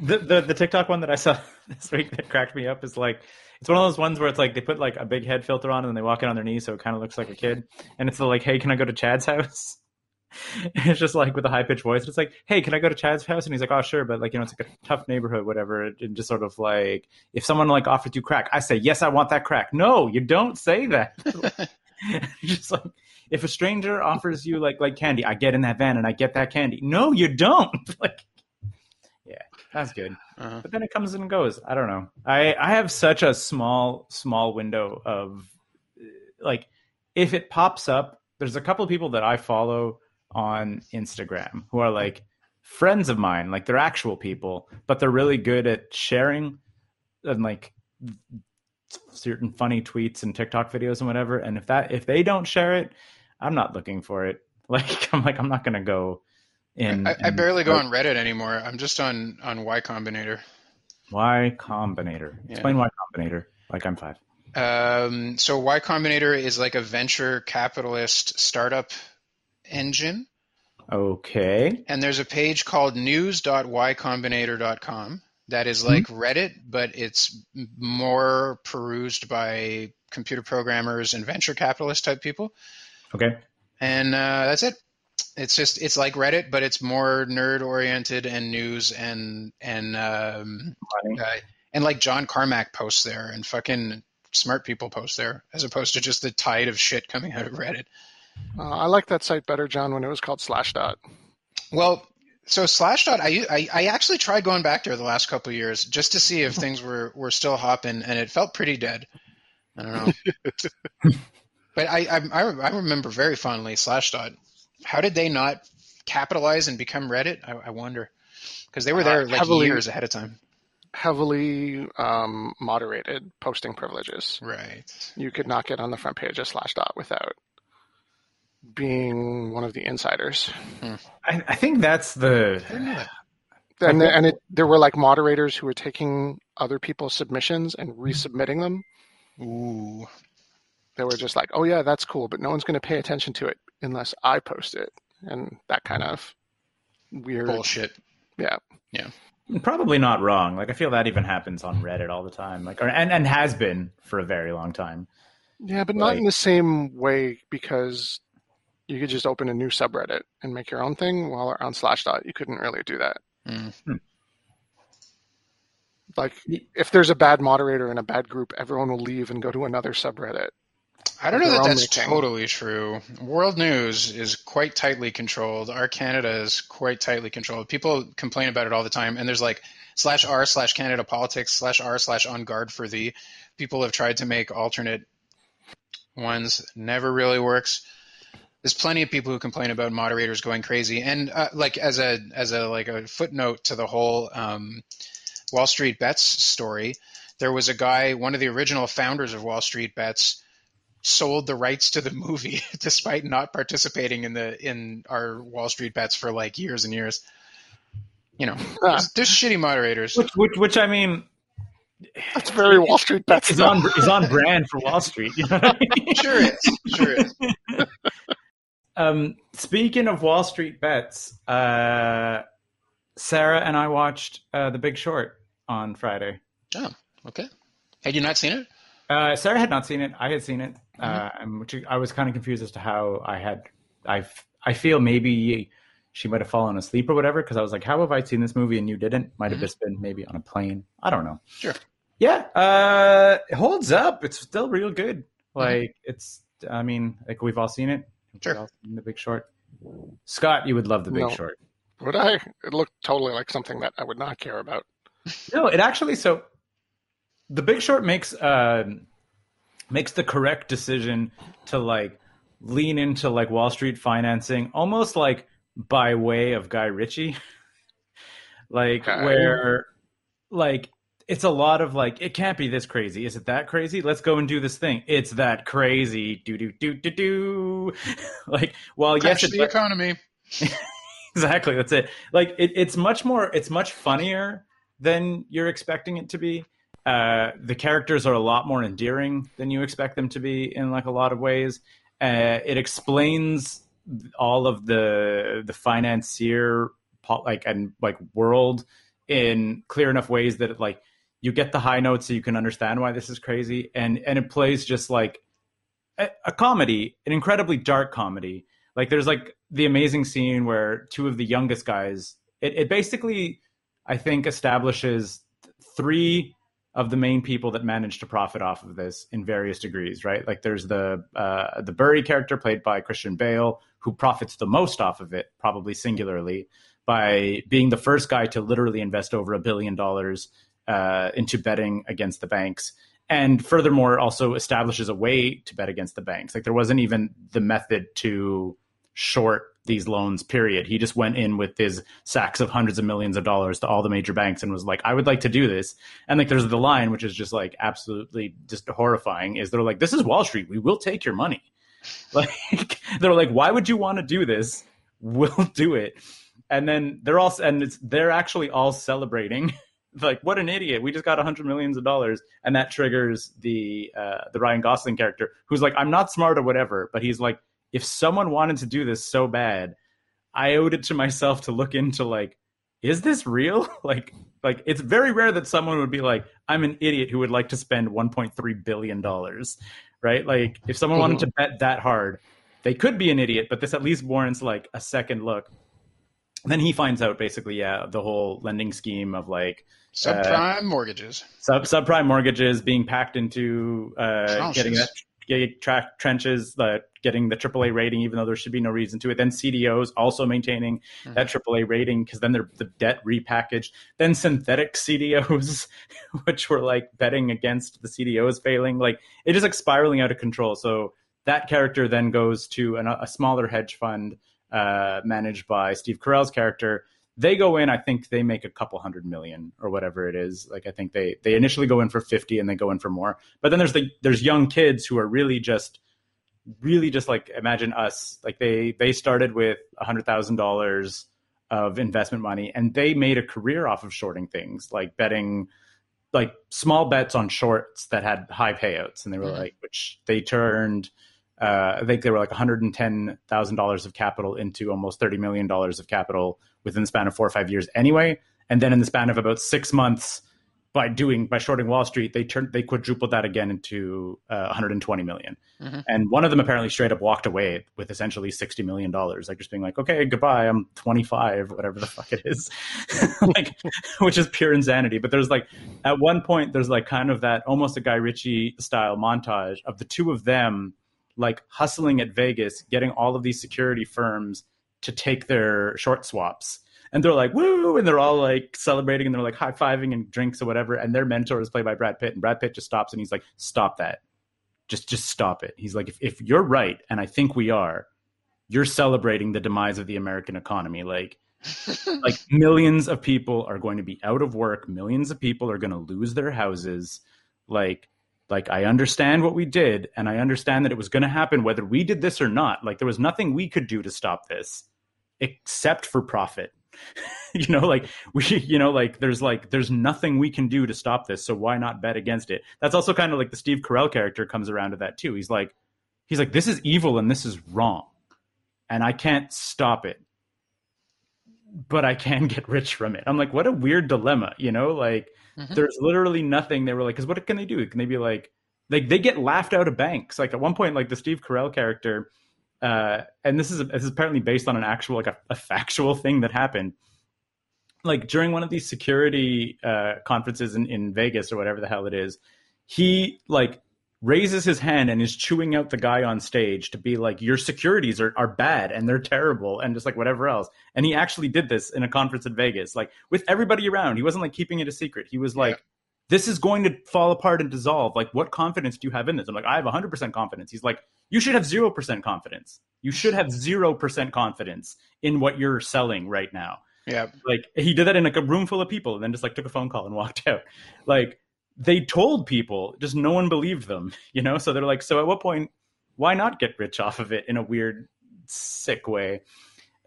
the the the TikTok one that I saw this week that cracked me up? Is like it's one of those ones where it's like they put like a big head filter on and then they walk in on their knees, so it kind of looks like a kid. And it's the like, hey, can I go to Chad's house? It's just like with a high pitched voice. It's like, hey, can I go to Chad's house? And he's like, oh, sure, but like you know, it's like a tough neighborhood, whatever. And just sort of like, if someone like offered you crack, I say, yes, I want that crack. No, you don't say that. just like if a stranger offers you like like candy, I get in that van and I get that candy. No, you don't. like, yeah, that's good. Uh-huh. But then it comes and goes. I don't know. I I have such a small small window of like if it pops up. There's a couple of people that I follow on Instagram who are like friends of mine, like they're actual people, but they're really good at sharing and like certain funny tweets and TikTok videos and whatever. And if that if they don't share it, I'm not looking for it. Like I'm like I'm not gonna go in. I, I in- barely go on Reddit anymore. I'm just on on Y Combinator. Y Combinator. Yeah. Explain Y Combinator. Like I'm five. Um, so Y Combinator is like a venture capitalist startup engine, Okay. and there's a page called news.ycombinator.com that is like Reddit, but it's more perused by computer programmers and venture capitalist type people. Okay. and uh, that's it. It's just it's like Reddit, but it's more nerd oriented and news and and um, uh, and like John Carmack posts there and fucking smart people post there as opposed to just the tide of shit coming out of Reddit. Uh, I like that site better, John, when it was called Slashdot. Well, so Slashdot, I, I I actually tried going back there the last couple of years just to see if things were were still hopping, and it felt pretty dead. I don't know, but I, I I I remember very fondly Slashdot. How did they not capitalize and become Reddit? I, I wonder because they were there Uh, like heavily- years ahead of time. Heavily um, moderated posting privileges. Right. You could not get on the front page of Slashdot without being one of the insiders. I, I think that's the I didn't know that. And, Like, and it, there were like moderators who were taking other people's submissions and resubmitting them. Ooh. They were just like, "Oh yeah, that's cool," but no one's going to pay attention to it unless I post it, and that kind of weird. Bullshit. Yeah, Yeah. probably not wrong. Like I feel that even happens on Reddit all the time. Like or, and and has been for a very long time. yeah, but not in the same way because you could just open a new subreddit and make your own thing. While on Slashdot, you couldn't really do that. Mm. Like, if there's a bad moderator in a bad group, everyone will leave and go to another subreddit. I don't know that that's mixing. totally true. World news is quite tightly controlled. Our Canada is quite tightly controlled. People complain about it all the time, and there's like slash r slash Canada politics slash r slash on guard for thee. People have tried to make alternate ones, never really works. There's plenty of people who complain about moderators going crazy, and uh, like as a as a like a footnote to the whole um, Wall Street Bets story, there was a guy, one of the original founders of Wall Street Bets, sold the rights to the movie despite not participating in the in our Wall Street bets for like years and years. You know, there's, there's shitty moderators. Which, which, which I mean, That's very Wall Street bets. is on is on brand for Wall Street. You know I mean? Sure is, sure is. Um, speaking of Wall Street bets, uh, Sarah and I watched uh, The Big Short on Friday. Oh, okay. Had you not seen it? Uh, Sarah had not seen it. I had seen it, uh, and which I was kind of confused as to how I had. I I feel maybe she might have fallen asleep or whatever because I was like, "How have I seen this movie and you didn't?" Might have Mhm. just been maybe on a plane. I don't know. Sure. Yeah, uh, it holds up. It's still real good. Like it's. I mean, like we've all seen it. We've Sure. all The Big Short. Scott, you would love The Big No. Short. Would I? It looked totally like something that I would not care about. No, it actually so the Big Short makes uh, makes the correct decision to like lean into like Wall Street financing, almost like by way of Guy Ritchie, like Okay. where like it's a lot of like it can't be this crazy. Is it that crazy? Let's go and do this thing. It's that crazy. Do do do do do. like well, yes, Crash it the economy. exactly that's it like it, it's much more it's much funnier than you're expecting it to be uh, the characters are a lot more endearing than you expect them to be in like a lot of ways uh, it explains all of the the financier like and like world in clear enough ways that it, like you get the high notes so you can understand why this is crazy. And and it plays just like a, a comedy an incredibly dark comedy. Like there's like the amazing scene where two of the youngest guys it, it basically i think establishes three of the main people that manage to profit off of this in various degrees right? Like there's the uh, the Burry character played by christian bale who profits the most off of it probably singularly by being the first guy to literally invest over a billion dollars uh, into betting against the banks. And furthermore also establishes a way to bet against the banks. Like there wasn't even the method to short these loans period. He just went in with his sacks of hundreds of millions of dollars to all the major banks and was like i would like to do this. And like there's the line which is just like absolutely just horrifying is they're like this is wall street. We will take your money. Like they're like why would you want to do this? We'll do it. And then they're all and it's they're actually all celebrating like what an idiot. We just got a hundred millions of dollars. And that triggers the uh the ryan gosling character who's like i'm not smart or whatever but he's like if someone wanted to do this so bad i owed it to myself to look into like is this real? Like like it's very rare that someone would be like i'm an idiot who would like to spend 1.3 billion dollars right? Like if someone wanted to bet that hard they could be an idiot but this at least warrants like a second look. Then he finds out basically yeah the whole lending scheme of like Subprime mortgages. sub subprime mortgages being packed into uh, Tranches. getting that getting tra- tranches, uh, getting the AAA rating, even though there should be no reason to it. Then CDOs also maintaining Mhm. that AAA rating because then they're the debt repackaged. Then synthetic CDOs, which were like betting against the CDOs failing. Like it is like spiraling out of control. So that character then goes to an, a smaller hedge fund uh, managed by Steve Carell's character they go in i think they make a couple hundred million or whatever it is. Like i think they they initially go in for 50 and they go in for more. But then there's the there's young kids who are really just really just like imagine us. Like they they started with a hundred thousand dollars of investment money and they made a career off of shorting things like betting like small bets on shorts that had high payouts. And they were Mhm. like which they turned uh, I think they were like $110,000 of capital into almost $30 million of capital within the span of four or five years anyway. And then in the span of about six months, by doing by shorting Wall Street, they turned they quadrupled that again into uh, 120 million. Mm-hmm. And one of them apparently straight up walked away with essentially 60 million dollars, like just being like, "Okay, goodbye. I'm 25, whatever the fuck it is," like, which is pure insanity. But there's like at one point there's like kind of that almost a Guy Ritchie style montage of the two of them like hustling at Vegas, getting all of these security firms to take their short swaps. And they're like woo! And they're all like celebrating and they're like high-fiving and drinks or whatever. And their mentor is played by brad pitt and brad pitt just stops and he's like stop that. Just just stop it. He's like if, if you're right and i think we are you're celebrating the demise of the american economy. Like like millions of people are going to be out of work. Millions of people are going to lose their houses. Like like i understand what we did and i understand that it was going to happen whether we did this or not. Like there was nothing we could do to stop this except for profit. You know like we you know like there's like there's nothing we can do to stop this so why not bet against it? That's also kind of like the steve carell character comes around to that too. He's like he's like this is evil and this is wrong and i can't stop it but i can get rich from it. I'm like what a weird dilemma you know? Like mm-hmm. there's literally nothing. They were like because what can they do? Can they be like like they get laughed out of banks? Like at one point like the steve carell character uh, and this is this is apparently based on an actual like a, a factual thing that happened. Like during one of these security uh, conferences in, in Vegas or whatever the hell it is, he like raises his hand and is chewing out the guy on stage to be like, "Your securities are, are bad and they're terrible," and just like whatever else. And he actually did this in a conference in Vegas, like with everybody around. He wasn't like keeping it a secret. He was like, this is going to fall apart and dissolve. Like, what confidence do you have in this? I'm like, I have 100% confidence. He's like, you should have 0% confidence. You should have 0% confidence in what you're selling right now. Yeah. Like, he did that in like a room full of people and then just like took a phone call and walked out. Like, they told people, just no one believed them, you know? So they're like, so at what point, why not get rich off of it in a weird, sick way?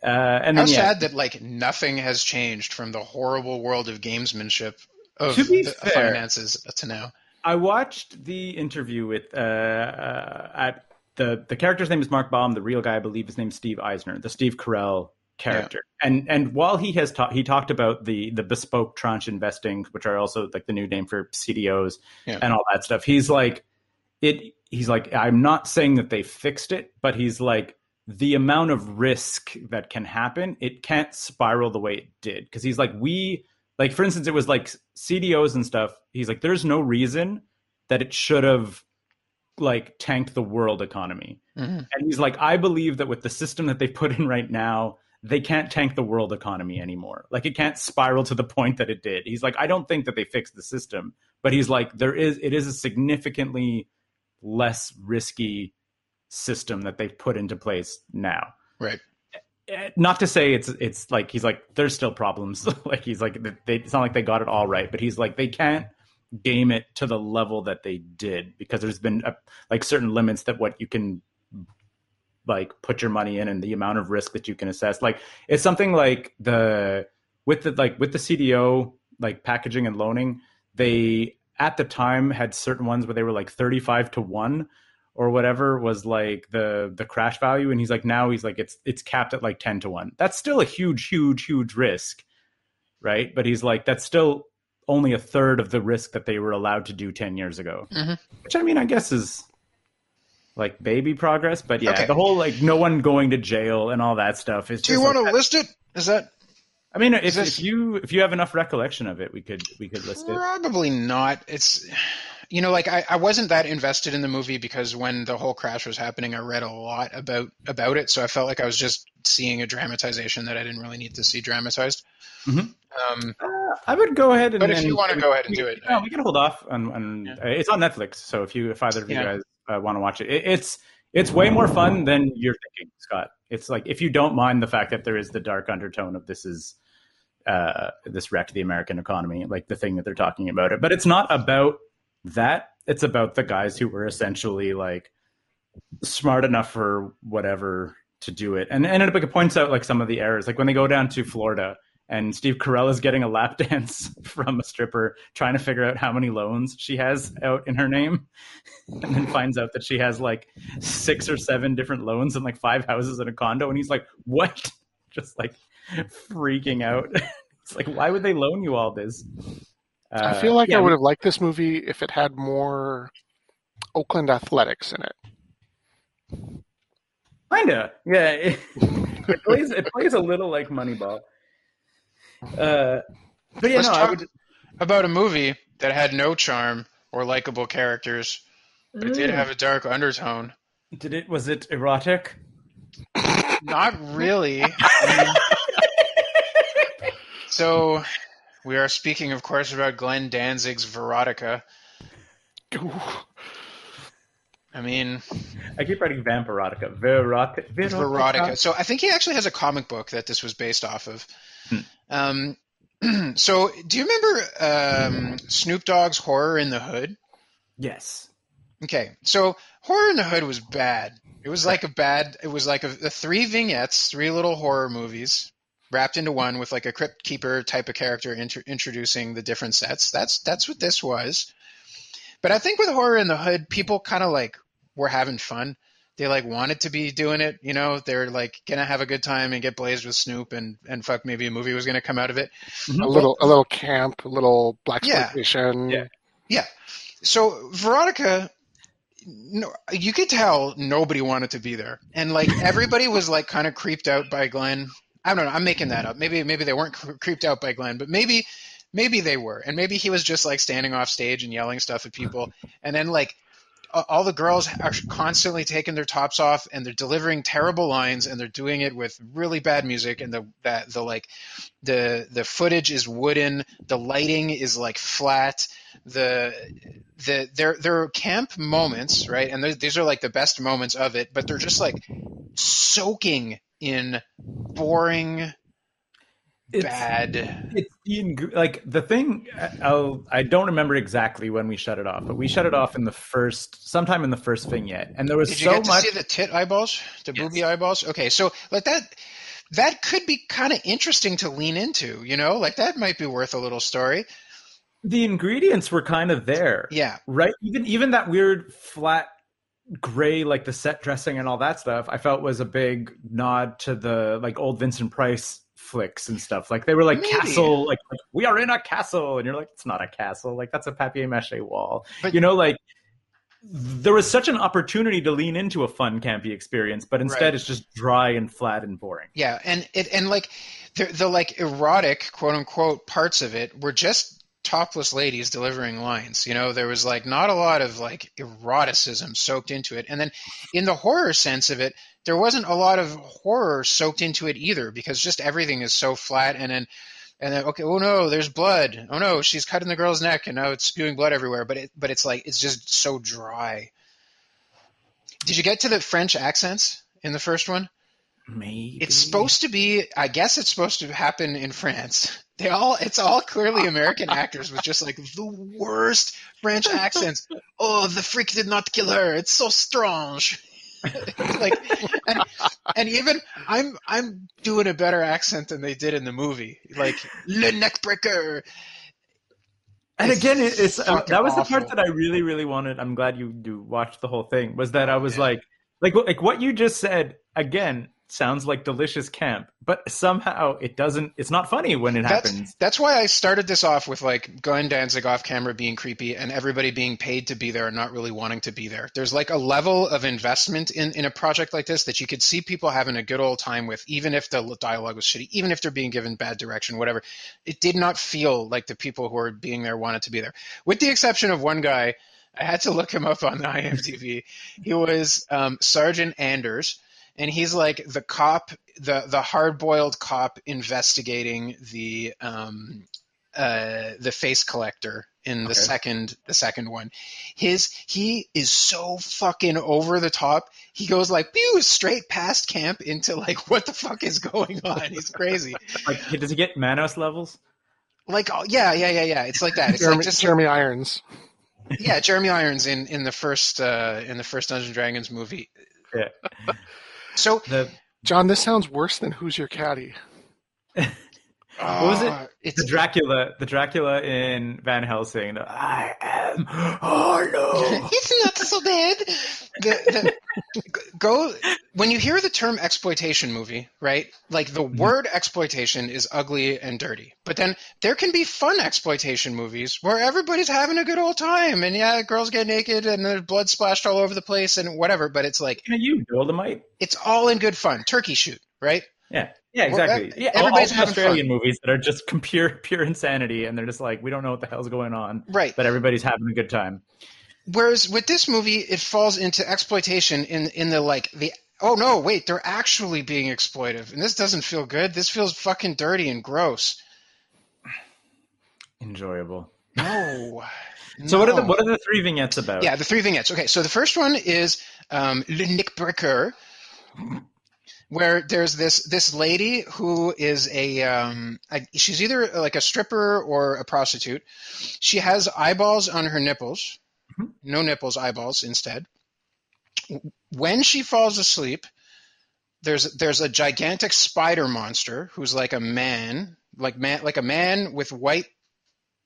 Uh, and How then, yeah, sad that like nothing has changed from the horrible world of gamesmanship of To be the fair- finances to now. I watched the interview with uh, uh, at the the character's name is Mark Baum. The real guy, I believe, his name's Steve Eisman, the Steve Carell character. And and while he has talked, he talked about the the bespoke tranche investing, which are also like the new name for CDOs Yeah. and all that stuff. He's like it. He's like I'm not saying that they fixed it, but he's like the amount of risk that can happen, it can't spiral the way it did. Because he's like we like for instance, it was like CDOs and stuff. He's like there's no reason that it should have like tanked the world economy. Mhm. And he's like, I believe that with the system that they put in right now, they can't tank the world economy anymore. Like it can't spiral to the point that it did. He's like, I don't think that they fixed the system, but he's like, there is it is a significantly less risky system that they've put into place now. Right. Eh, Not to say it's it's like he's like there's still problems. like he's like they, it's not like they got it all right, but he's like they can't game it to the level that they did because there's been a, like certain limits that what you can like put your money in and the amount of risk that you can assess. Like it's something like the with the like with the cdo like packaging and loaning they at the time had certain ones where they were like 35 to 1 or whatever was like the the crash value. And he's like now he's like it's it's capped at like 10 to 1 that's still a huge huge huge risk right? But he's like that's still only a third of the risk that they were allowed to do 10 years ago. Mhm. which i mean i guess is like baby progress but yeah Okay. the whole like no one going to jail and all that stuff is Do you want like, to list it? Is that i mean if, this- if you if you have enough recollection of it we could we could list it Probably not. It's you know, like I, I wasn't that invested in the movie because when the whole crash was happening, I read a lot about about it, so I felt like I was just seeing a dramatization that I didn't really need to see dramatized. Mhm. Um, i would go ahead and but if and- you want to go ahead and do it, No, we can hold off on. on Yeah. it's on Netflix, so if you if either of you Yeah. guys uh, want to watch it, it, it's it's way more fun than you're thinking, Scott. It's like if you don't mind the fact that there is the dark undertone of this is uh, this wrecked the American economy, like the thing that they're talking about it, but it's not about that. It's about the guys who were essentially like smart enough for whatever to do it, and and it points out like some of the errors, like when they go down to Florida and Steve Carell is getting a lap dance from a stripper, trying to figure out how many loans she has out in her name, and then finds out that she has like six or seven different loans and like five houses and a condo, and he's like, "What?" Just like freaking out. it's like, why would they loan you all this? Uh, I feel like yeah, I would have liked this movie if it had more Oakland athletics in it. Kinda, yeah. It, it plays it plays a little like Moneyball. Uh, but yeah, Let's no, I would. about a movie that had no charm or likable characters, but it did Mm. have a dark undertone. Did it? Was it erotic? Not really. I mean- so, we are speaking, of course, about Glenn Danzig's Verotica. Ooh. I mean, I keep writing vampirotica. Verotica. Verotica. So I think he actually has a comic book that this was based off of. Um, so do you remember um, Snoop Dogg's Horror in the Hood? Yes. Okay, so Horror in the Hood was bad. It was like a bad. It was like a, a three vignettes, three little horror movies wrapped into one with like a crypt keeper type of character intro introducing the different sets. That's that's what this was. But I think with Horror in the Hood, people kind of like were having fun. They like wanted to be doing it, you know. They're like gonna have a good time and get blazed with Snoop and and fuck. Maybe a movie was gonna come out of it. Mm-hmm. a little, a little camp, a little black Yeah. exploitation. Yeah. Yeah. So Verotica, no, you could tell nobody wanted to be there, and like everybody was like kind of creeped out by Glenn. I don't know. I'm making that up. Maybe maybe they weren't cre- creeped out by Glenn, but maybe maybe they were, and maybe he was just like standing off stage and yelling stuff at people, and then like a- all the girls are constantly taking their tops off and they're delivering terrible lines and they're doing it with really bad music and the that the like the the footage is wooden the lighting is like flat the the there there are camp moments right? And these are like the best moments of it but they're just like soaking in boring It's, bad It's ing- like the thing. Uh, I'll, I don't remember exactly when we shut it off, but we shut it off in the first, sometime in the first vignette, and there was Did you so get to much. see the tit eyeballs, the Yes. booby eyeballs? Okay, so like that, that could be kind of interesting to lean into. You know, like that might be worth a little story. the ingredients were kind of there. Yeah, right even even that weird flat gray like the set dressing and all that stuff i felt was a big nod to the like old vincent price flicks and stuff like they were like Maybe. castle like, like, we are in a castle and you're like it's not a castle like that's a papier mache wall But- you know like there was such an opportunity to lean into a fun campy experience but instead Right. it's just dry and flat and boring yeah, and it and like the the like erotic quote unquote parts of it were just topless ladies delivering lines. You know, there was like not a lot of like eroticism soaked into it, and then in the horror sense of it, there wasn't a lot of horror soaked into it either because just everything is so flat and then and then okay oh no there's blood. Oh no she's cutting the girl's neck and now it's spewing blood everywhere. But it but it's like it's just so dry. Did you get to the french accents in the first one? Maybe. It's supposed to be i guess it's supposed to happen in france they all it's all clearly american actors with just like the worst french accents. Oh the freak did not kill her. It's so strange. Like and, and even i'm i'm doing a better accent than they did in the movie. Like le neckbreaker. And It's again it's uh, that was the part that i really really wanted. I'm glad you you watched the whole thing. Was that i was like like like what you just said again sounds like delicious camp but somehow it doesn't it's not funny when it That's, happens that's why I started this off with like Glenn Danzig off camera being creepy and everybody being paid to be there and not really wanting to be there. There's like a level of investment in, in a project like this that you could see people having a good old time with, even if the dialogue was shitty, even if they're being given bad direction, whatever. It did not feel like the people who were being there wanted to be there, with the exception of one guy. I had to look him up on the IMDb. He was um, Sergeant Anders, and he's like the cop, the the hard boiled cop investigating the um, uh, the face collector in the Okay. second the second one. His he is so fucking over the top. He goes like pew straight past camp into like what the fuck is going on? He's crazy. like does he get manos levels Like oh, yeah yeah yeah yeah. It's like that. It's Jeremy, like just Jeremy Irons. yeah Jeremy Irons in in the first uh, in the first Dungeons and Dragons movie. yeah So the John, this sounds worse than Who's Your Caddy? what was it? uh, It's the dracula the dracula in van helsing the, i am harlow it's not so bad. The, the, go when you hear the term exploitation movie, right? Like the mm-hmm. word exploitation is ugly and dirty. But then there can be fun exploitation movies where everybody's having a good old time and yeah, girls get naked and there's blood splashed all over the place and whatever, but it's like Yeah, you Dolomite. it's all in good fun. Turkey shoot, right? Yeah. Yeah, exactly. yeah, all, all everybody's the having Australian movies that are just pure pure insanity, and they're just like, we don't know what the hell's going on, Right. but everybody's having a good time. Whereas with this movie, it falls into exploitation in in the like the oh no wait they're actually being exploitive and this doesn't feel good. This feels fucking dirty and gross. Enjoyable. No. So what are the what are the three vignettes about? Yeah, the three vignettes. Okay, so the first one is um, Le Neckbreaker, where there's this this lady who is a, um, a she's either like a stripper or a prostitute. She has eyeballs on her nipples. Mm-hmm. no nipples, eyeballs instead. When she falls asleep, there's there's a gigantic spider monster who's like a man, like man like a man with white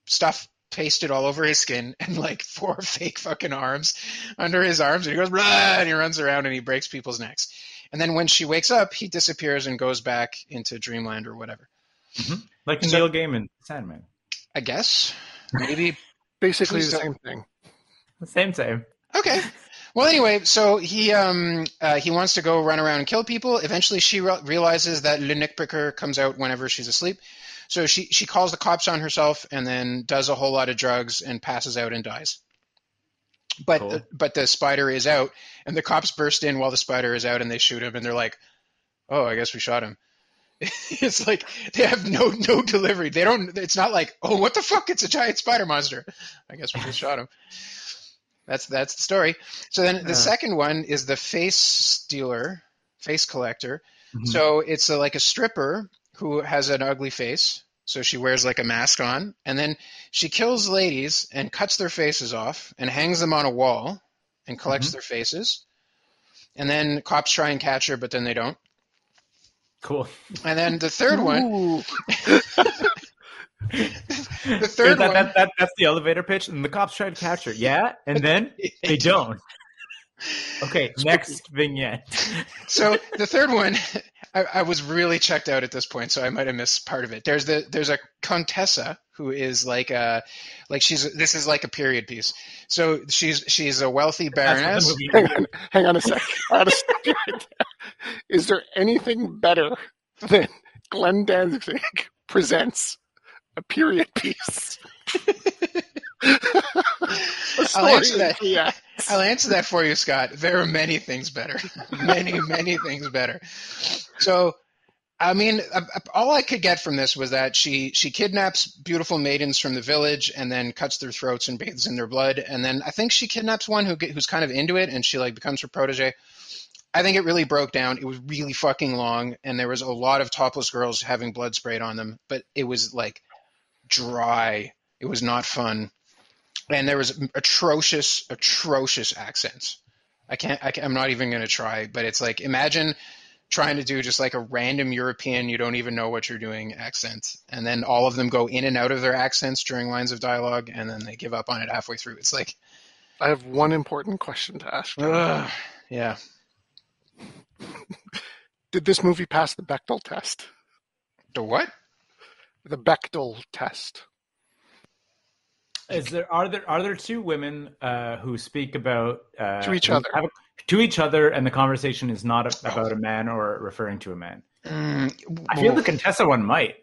stuff pasted all over his skin and like four fake fucking arms under his arms and he goes blah and he runs around and he breaks people's necks and then when she wakes up he disappears and goes back into dreamland or whatever mm-hmm. like So- Neil Gaiman, Sandman. i guess maybe Basically the same thing. Same, same. okay. Well anyway so he um uh, he wants to go run around and kill people. Eventually she re- realizes that le Neckbreaker comes out whenever she's asleep. So she she calls the cops on herself and then does a whole lot of drugs and passes out and dies. But Cool. but the spider is out and the cops burst in while the spider is out and they shoot him and they're like oh i guess we shot him. It's like they have no no delivery. They don't it's not like oh what the fuck? It's a giant spider monster. I guess we just shot him that's that's the story so then the Uh. second one is the face stealer face collector Mhm. so it's a, like a stripper who has an ugly face. So she wears like a mask on, and then she kills ladies and cuts their faces off and hangs them on a wall and collects Mhm. their faces. And then cops try and catch her, but then they don't. Cool. And then the third one, Ooh. the third that, one, that, that, that's the elevator pitch, and the cops try to catch her. Yeah, and then they don't. Okay, next vignette. so the third one, I, I was really checked out at this point, so I might have missed part of it. There's the there's a contessa who is like a like she's this is like a period piece. So she's she's a wealthy baroness. hang on, hang on a sec. I gotta stop you right there. Is there anything better than Glenn Danzig presents a period piece? I'll answer that. I'll answer that for you, Scott. There are many things better. many, many things better. So, I mean, all I could get from this was that she she kidnaps beautiful maidens from the village and then cuts their throats and bathes in their blood. And then I think she kidnaps one who who's kind of into it and she like becomes her protege. I think it really broke down. It was really fucking long, and there was a lot of topless girls having blood sprayed on them, but it was like dry. It was not fun and there was atrocious, atrocious accents. I can't, I am not even going to try, but it's like imagine trying to do just like a random European you don't even know what you're doing accent, and then all of them go in and out of their accents during lines of dialogue, and then they give up on it halfway through. It's like, I have one important question to ask. ugh, yeah, Did this movie pass the Bechdel test? the what? The Bechdel test. Is there are there are there two women uh, who speak about uh, To each other. a- to each other, and the conversation is not a- about a man or referring to a man? Mm, I feel the Contessa one might.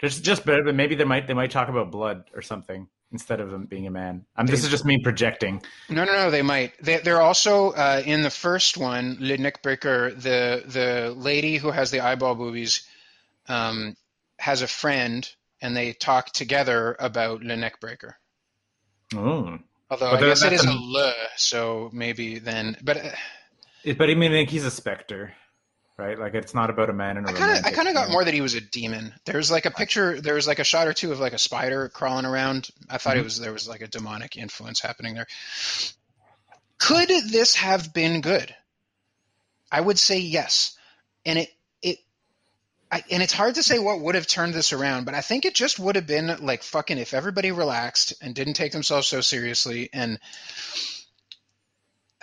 Just just but maybe they might they might talk about blood or something instead of him being a man. Um, this is just me projecting. No, no, no. They might. They, they're also uh, in the first one, Le Neckbreaker. The the lady who has the eyeball boobies um, has a friend, and they talk together about Le Neckbreaker. Oh. Although But I guess it that's a a- le, so maybe then. But uh, But I mean, like, he's a specter, right? Like it's not about a man a I kind of I kind of got more that he was a demon. There's like a picture. There was like a shot or two of like a spider crawling around. I thought it Mm-hmm. was there was like a demonic influence happening there. Could this have been good? I would say yes, and it it. I, and it's hard to say what would have turned this around, but I think it just would have been like fucking if everybody relaxed and didn't take themselves so seriously and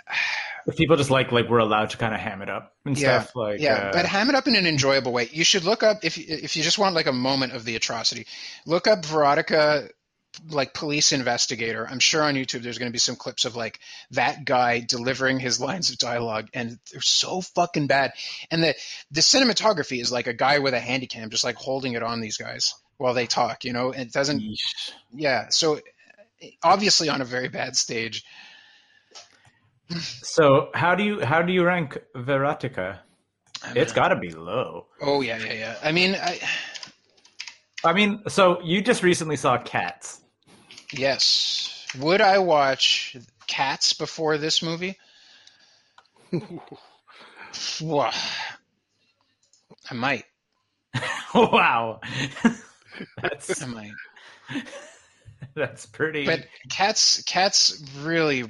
if people just like like we're allowed to kind of ham it up and Yeah, stuff like yeah, uh, but ham it up in an enjoyable way. You should look up if if you just want like a moment of the atrocity. Look up Verotica, like police investigator. I'm sure on YouTube there's going to be some clips of like that guy delivering his lines of dialogue, and they're so fucking bad. And the the cinematography is like a guy with a handy cam just like holding it on these guys while they talk. You know, it doesn't. yeesh. Yeah, so obviously on a very bad stage. so how do you how do you rank Verotica? It's got to be low. Oh yeah, yeah, yeah. I mean, I, I mean, so you just recently saw Cats. Yes. Would I watch Cats before this movie? Wha- I might. wow, that's I might. that's pretty. But Cats, Cats really,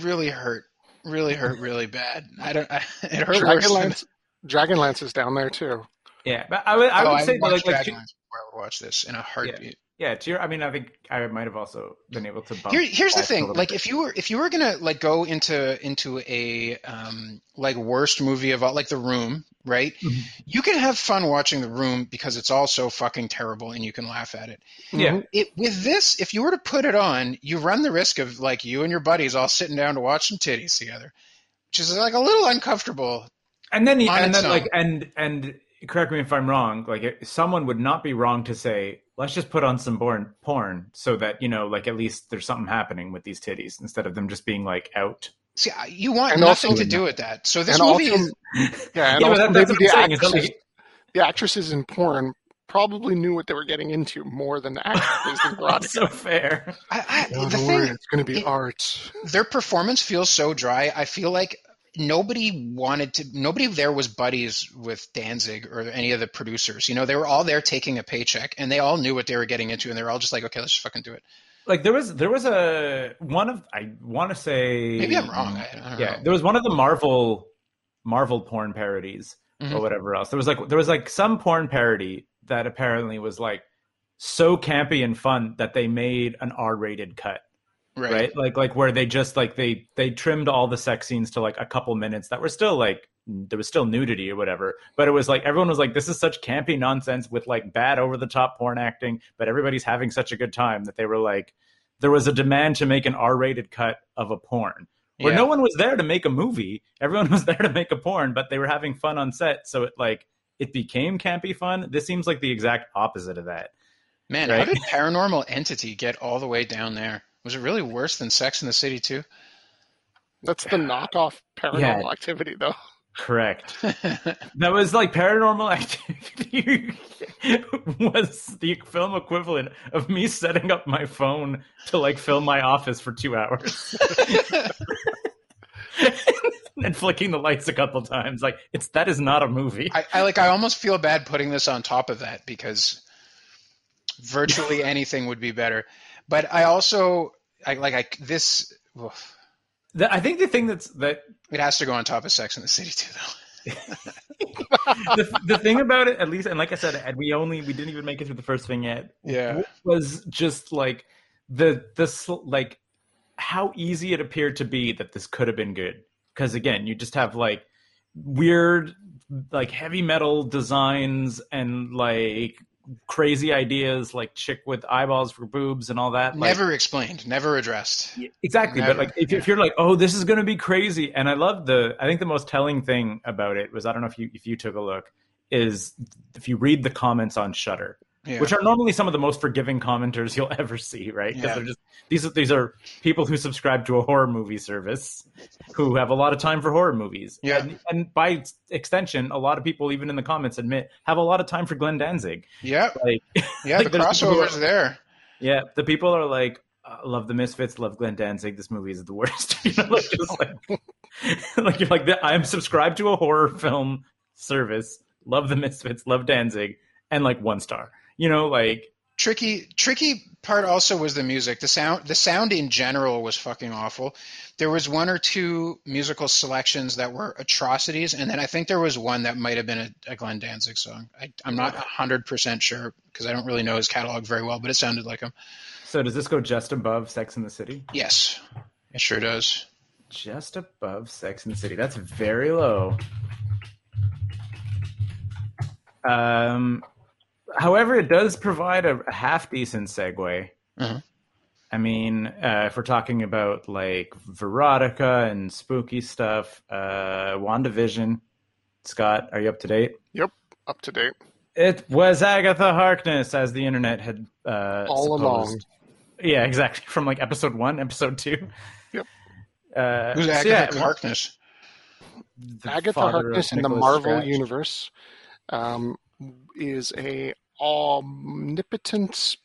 really hurt. Really hurt really bad. I don't. I, it hurt worse than. Dragonlance, Dragonlance is down there too. yeah, but I would I oh, would I say would that watch like, like Dragonlance before I would watch this in a heartbeat. yeah, to your, I mean, I think I might have also been able to. Here, here's the thing. Like, bit. if you were if you were gonna like go into into a um like worst movie of all, like The Room, right? Mhm. You can have fun watching The Room because it's all so fucking terrible and you can laugh at it. yeah. It with this, if you were to put it on, you run the risk of like you and your buddies all sitting down to watch some titties together, which is like a little uncomfortable. and then and then like and and correct me if I'm wrong. Like it- someone would not be wrong to say, let's just put on some porn, porn, so that you know, like at least there's something happening with these titties instead of them just being like out. See, you want And nothing also- to do with that. So this and movie also, is yeah, and yeah, also that, that's maybe what I'm the saying. Is actresses, like, the actresses in porn probably knew what they were getting into more than the actresses in Verotica. so fair. I, I, the thing worry, it's going to be it- art. their performance feels so dry. I feel like nobody wanted to. Nobody there was buddies with Danzig or any of the producers. You know, they were all there taking a paycheck, and they all knew what they were getting into, and they were all just like, "Okay, let's just fucking do it." Like there was there was a one of I want to say Maybe I'm wrong. I, I don't yeah, know. there was one of the Marvel Marvel porn parodies Mhm. or whatever else. There was like there was like some porn parody that apparently was like so campy and fun that they made an R-rated cut, Right. right? Like like where they just like they they trimmed all the sex scenes to like a couple minutes that were still like there was still nudity or whatever, but it was like everyone was like this is such campy nonsense with like bad over the top porn acting, but everybody's having such a good time that they were like there was a demand to make an R-rated cut of a porn where Yeah. no one was there to make a movie. Everyone was there to make a porn, but they were having fun on set. So it like it became campy fun. This seems like the exact opposite of that. Man, how Right. did Paranormal Entity get all the way down there? Was it really worse than Sex in the City too? That's the knockoff paranormal Yeah. activity, though. Correct. that was like paranormal activity was the film equivalent of me setting up my phone to like film my office for two hours. and flicking the lights a couple times. Like it's that is not a movie. I, I like. I almost feel bad putting this on top of that because virtually anything would be better. But I also, I like, I this. oof. I think the thing that's that It has to go on top of Sex in the City too, though. the, the thing about it, at least, and like I said, and we only we didn't even make it through the first thing yet. Yeah. was just like the the sl- like how easy it appeared to be that this could have been good. Because again, you just have like weird, like heavy metal designs and like crazy ideas, like chick with eyeballs for boobs and all that. Like, Never explained, never addressed. Exactly, Never, but like if, if you're like, oh, this is going to be crazy, and I love the. I think the most telling thing about it was I don't know if you if you took a look is if you read the comments on Shudder, Yeah. which are normally some of the most forgiving commenters you'll ever see, right? Because Yeah. they're just these are these are people who subscribe to a horror movie service who have a lot of time for horror movies. Yeah. and, and by extension, a lot of people even in the comments admit have a lot of time for Glenn Danzig. yeah, Like, yeah. Like, the crossover's are- there. yeah, the people are like, uh, love the Misfits, love Glenn Danzig. This movie is the worst. you know, like, just like, like you're like, I'm subscribed to a horror film service. Love the Misfits, love Danzig, and like one star. You know, like tricky tricky part also was the music the sound the sound in general was fucking awful there was one or two musical selections that were atrocities and then i think there was one that might have been a, a glenn danzig song I, i'm not 100% sure because i don't really know his catalog very well but it sounded like him so. Does this go just above Sex in the City? yes it sure does just above Sex and the City. That's very low. Um, however, it does provide a, a half decent segue. Mhm. I mean, uh, if we're talking about like Verotica and spooky stuff, uh, WandaVision. Scott, are you up to date? Yep, up to date. It was Agatha Harkness, as the internet had uh, All supposed. along. Yeah, exactly. From like episode one, episode two. Yep. Uh, Who's so Agatha yeah, Harkness? the Agatha Harkness in the Marvel Scratch. universe um, is a omnipotent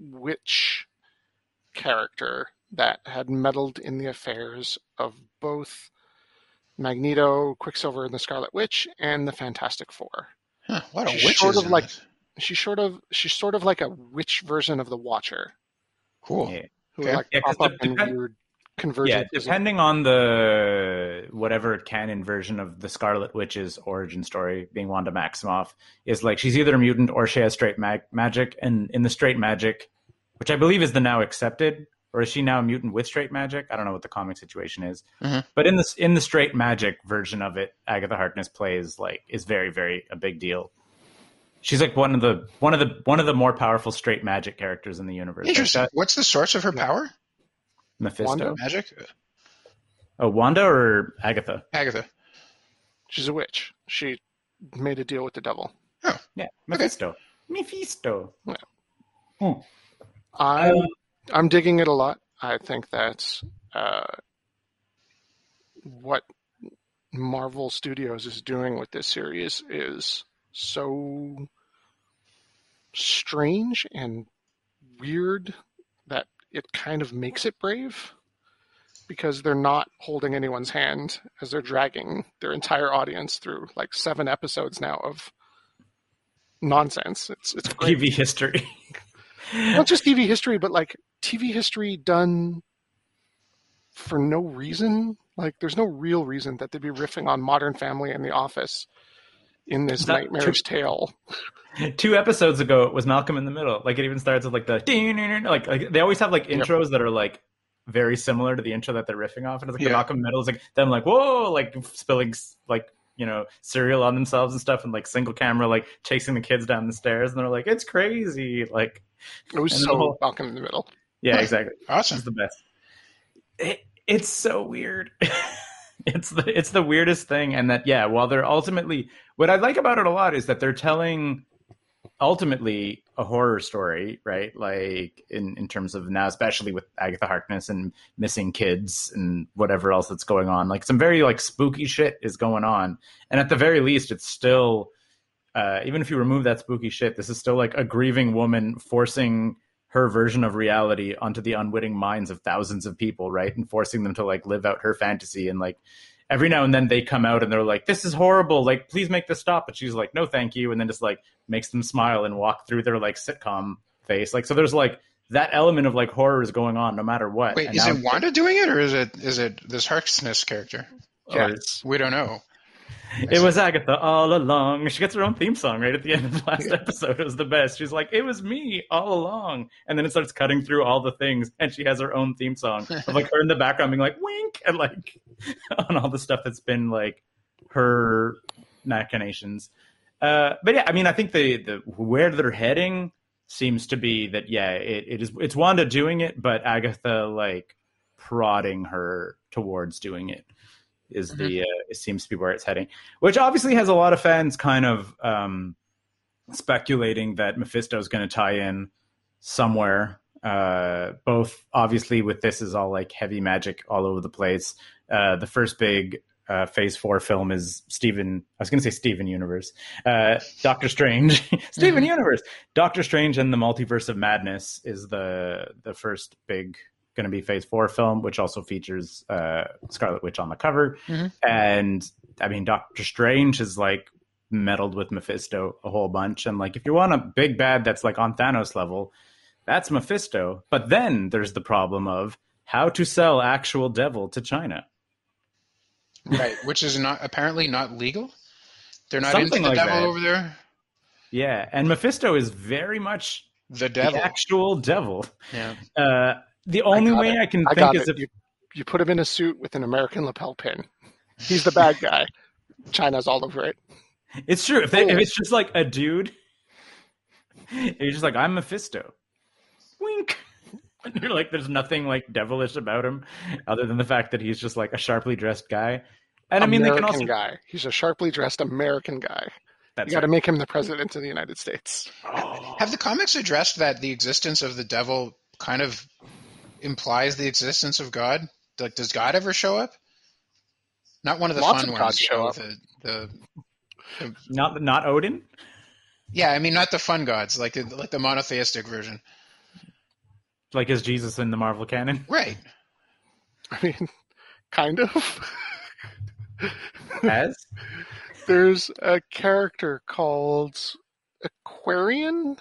witch character that had meddled in the affairs of both Magneto, Quicksilver, and the Scarlet Witch, and the Fantastic Four. Huh, a lot She's witches. sort of like- this. She's sort of she's sort of like a witch version of the Watcher, Cool. Yeah. who Okay. like Yeah, 'cause pop up in depend- weird Yeah, convergences. of- depending on the whatever canon version of the Scarlet Witch's origin story, being Wanda Maximoff, is like she's either a mutant or she has straight mag- magic. And in the straight magic, which I believe is the now accepted, or is she now a mutant with straight magic? I don't know what the comic situation is. Mhm. But in this in the straight magic version of it, Agatha Harkness plays like is very very a big deal. She's like one of the one of the one of the more powerful straight magic characters in the universe. Like Interesting. that- What's the source of her power? Mephisto. Wanda? Magic? Oh, Wanda or Agatha? Agatha. She's a witch. She made a deal with the devil. Oh. Yeah, Mephisto. Mephisto. Yeah. I'm Um, I'm digging it a lot. I think that's uh, what Marvel Studios is doing with this series is so strange and weird that it kind of makes it brave because they're not holding anyone's hand as they're dragging their entire audience through like seven episodes now of nonsense. It's it's great. TV history. not just TV history, but like TV history done for no reason. Like, there's no real reason that they'd be riffing on Modern Family and The Office in this That- nightmarish tale. Two episodes ago, it was Malcolm in the Middle. Like it even starts with like the like like they always have like Yep. intros that are like very similar to the intro that they're riffing off, and it's like the Yeah. Malcolm in the Middle is like them like whoa like spilling like you know cereal on themselves and stuff, and like single camera like chasing the kids down the stairs, and they're like it's crazy like It was so whole- Malcolm in the Middle. yeah exactly. Awesome. It's the best. It, it's so weird. it's the it's the weirdest thing, and that yeah, while they're ultimately what I like about it a lot is that they're telling ultimately a horror story, right? Like in in terms of now, especially with Agatha Harkness and missing kids and whatever else that's going on. Like some very like spooky shit is going on, and at the very least, it's still. Uh, even if you remove that spooky shit, this is still like a grieving woman forcing her version of reality onto the unwitting minds of thousands of people, right? And forcing them to like live out her fantasy. And like every now and then they come out and they're like, this is horrible. Like, please make this stop. But she's like, no, thank you. And then just like makes them smile and walk through their like sitcom face. Like, so there's like that element of like horror is going on no matter what. Wait, And is now- it Wanda doing it, or is it is it this Harkness character? Yeah. Yes. We don't know. It was Agatha all along. She gets her own theme song right at the end of the last episode. It was the best. She's like, "It was me all along," and then it starts cutting through all the things, and she has her own theme song of like her in the background being like "wink" and like on all the stuff that's been like her machinations. Uh, but yeah, I mean, I think the the where they're heading seems to be that yeah, it, it is it's Wanda doing it, but Agatha like prodding her towards doing it is the uh, it seems to be where it's heading which obviously has a lot of fans kind of um, speculating that Mephisto is going to tie in somewhere. Uh, both obviously with this is all like heavy magic all over the place. Uh, the first big uh, Phase Four film is Steven. I was going to say Steven Universe. Uh, Doctor Strange, Steven Universe. Doctor Strange and the Multiverse of Madness is the the first big going to be Phase Four film, which also features uh, Scarlet Witch on the cover. Mhm. And I mean, Doctor Strange is like meddled with Mephisto a whole bunch. And like, if you want a big bad that's like on Thanos level, that's Mephisto. But then there's the problem of how to sell actual devil to China. Right, which is not apparently not legal. They're not Something into the like devil that. over there. Yeah, and Mephisto is very much The devil. the actual devil. Yeah. Uh, the only got way it. I can I think got is it. if You, you put him in a suit with an American lapel pin. He's the bad guy. China's all over it. It's true. If, they, if it's just like a dude, he's just like, I'm Mephisto. Wink. And you're like, there's nothing like devilish about him other than the fact that he's just like a sharply dressed guy. And I mean, American they can also. guy. He's a sharply dressed American guy. That's You got to right. make him the president of the United States. Oh. Have the comics addressed that the existence of the devil kind of implies the existence of God? Like, does God ever show up? Not one of the Lots fun of ones. gods show know, up. The, the Not not Odin. yeah, I mean not the fun gods, like like the monotheistic version. Like is Jesus in the Marvel canon? Right. I mean, kind of. As There's a character called Aquarian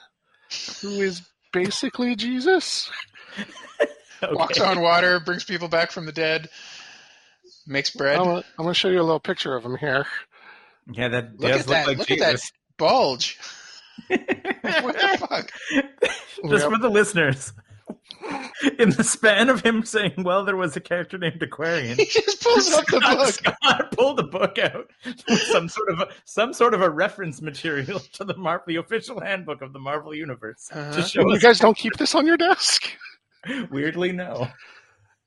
who is basically Jesus. Walks on water, brings people back from the dead, makes bread. I'm gonna, show you a little picture of him here. yeah, that Look does at look that! like look at that Jesus. bulge. what the fuck? Just Yep. for the listeners. In the span of him saying, "Well, there was a character named Aquarian," He just pulls up the book. Scott pulled the book out some sort of a, some sort of a reference material to the Marvel, the official handbook of the Marvel universe Uh-huh. to show You guys don't keep this on your desk. Weirdly, no.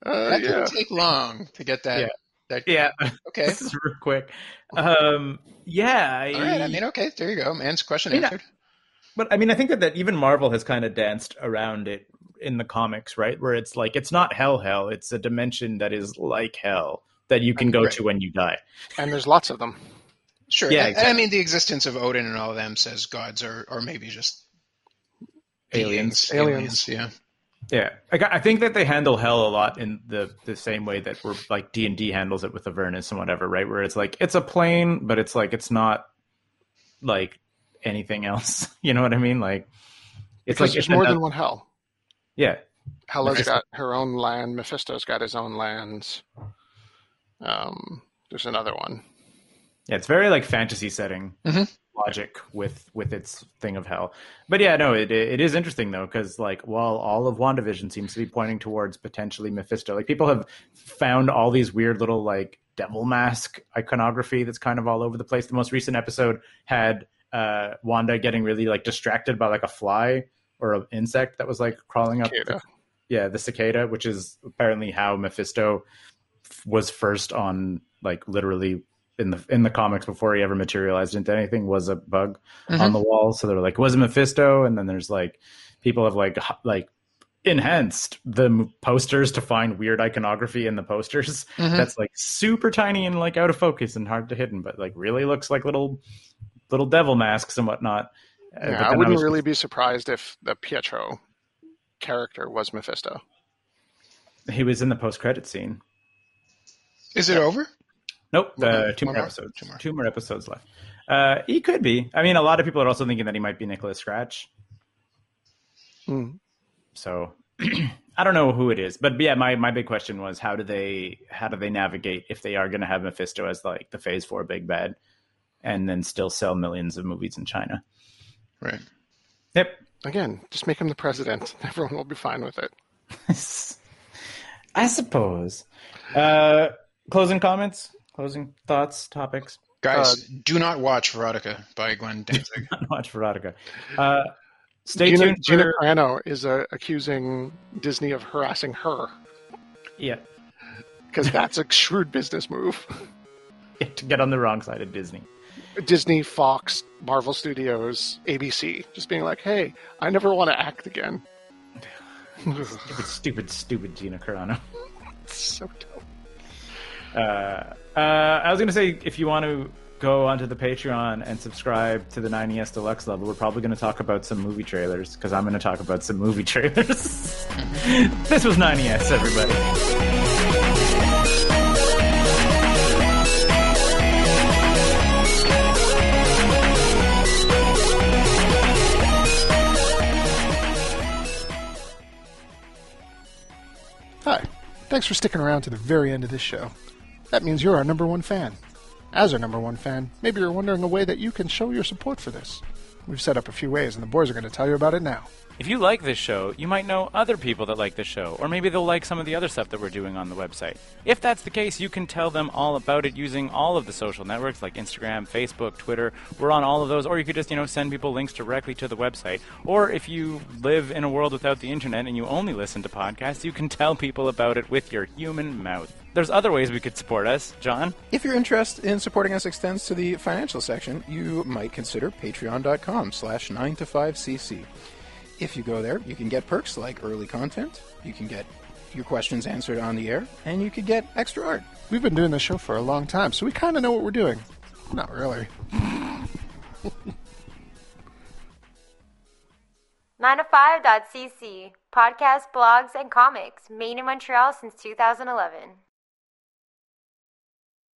Uh, That yeah. didn't take long to get that. Yeah. That Yeah, okay. this is real quick. Um, yeah, I, All right. I mean, okay. There you go. Man's question You know, answered. But I mean, I think that, that even Marvel has kind of danced around it in the comics, right? Where it's like it's not hell, hell. It's a dimension that is like hell that you can go Right. to when you die. And there's lots of them. Sure. Yeah, and, and I mean, the existence of Odin and all of them says gods are, or maybe just Aliens. beings, Aliens. Yeah. Yeah, I, I think that they handle hell a lot in the the same way that we're like D and D handles it with Avernus and whatever, right? Where it's like it's a plane, but it's like it's not like anything else. You know what I mean? Like it's Because like there's it's more another- than one hell. yeah. Hela's Mephisto. got her own land. Mephisto's got his own lands. Um, there's another one. Yeah, it's very like fantasy setting Mhm. Logic with with its thing of hell. But yeah, no, it it is interesting though because like while all of Wandavision seems to be pointing towards potentially Mephisto, like people have found all these weird little like devil mask iconography that's kind of all over the place. The most recent episode had uh Wanda getting really like distracted by like a fly or an insect that was like crawling up. Cicada. yeah, the cicada, which is apparently how Mephisto f- was first on like literally in the in the comics before he ever materialized into anything was a bug Mhm. on the wall. So they were like, was it Mephisto? And then there's like people have like like enhanced the posters to find weird iconography in the posters Mhm. that's like super tiny and like out of focus and hard to hidden, but like really looks like little little devil masks and whatnot. Uh, Yeah, I wouldn't was really be surprised if the Pietro character was Mephisto. he was in the post credit scene. Is it over? Nope, uh, two more more? episodes. Two more. Two more episodes left. Uh, he could be. I mean, a lot of people are also thinking that he might be Nicholas Scratch. Hmm. So I don't know who it is, but yeah, my, my big question was how do they how do they navigate if they are going to have Mephisto as like the Phase Four big bad, and then still sell millions of movies in China? Right. Yep. Again, just make him the president. Everyone will be fine with it. I suppose. Uh, closing comments, closing thoughts, topics. Guys, do not watch Verotica by Glenn Danzig. Not watch Verotica. Uh, stay Gina, tuned. Gina for- Carano is uh, accusing Disney of harassing her yeah. because that's a shrewd business move. to get on the wrong side of Disney. Disney, Fox, Marvel Studios, ABC, just being like, "Hey, I never want to act again." Stupid, stupid, stupid Gina Carano. It's so dumb. Uh, uh, I was going to say, if you want to go onto the Patreon and subscribe to the 9ES Deluxe level, we're probably going to talk about some movie trailers because I'm going to talk about some movie trailers. this was 9ES, everybody. Hi, thanks for sticking around to the very end of this show. That means you're our number one fan. As our number one fan, maybe you're wondering a way that you can show your support for this. We've set up a few ways, and the boys are going to tell you about it now. If you like this show, you might know other people that like the show, or maybe they'll like some of the other stuff that we're doing on the website. If that's the case, you can tell them all about it using all of the social networks like Instagram, Facebook, Twitter. We're on all of those, or you could just, you know, send people links directly to the website. Or if you live in a world without the internet and you only listen to podcasts, you can tell people about it with your human mouth. There's other ways we could support us, John. If your interest in supporting us extends to the financial section, you might consider patreon.com slash 9 to 5cc. If you go there, you can get perks like early content, you can get your questions answered on the air, and you could get extra art. We've been doing this show for a long time, so we kind of know what we're doing. Not really. 9to5.cc. Podcasts, blogs, and comics. Made in Montreal since 2011.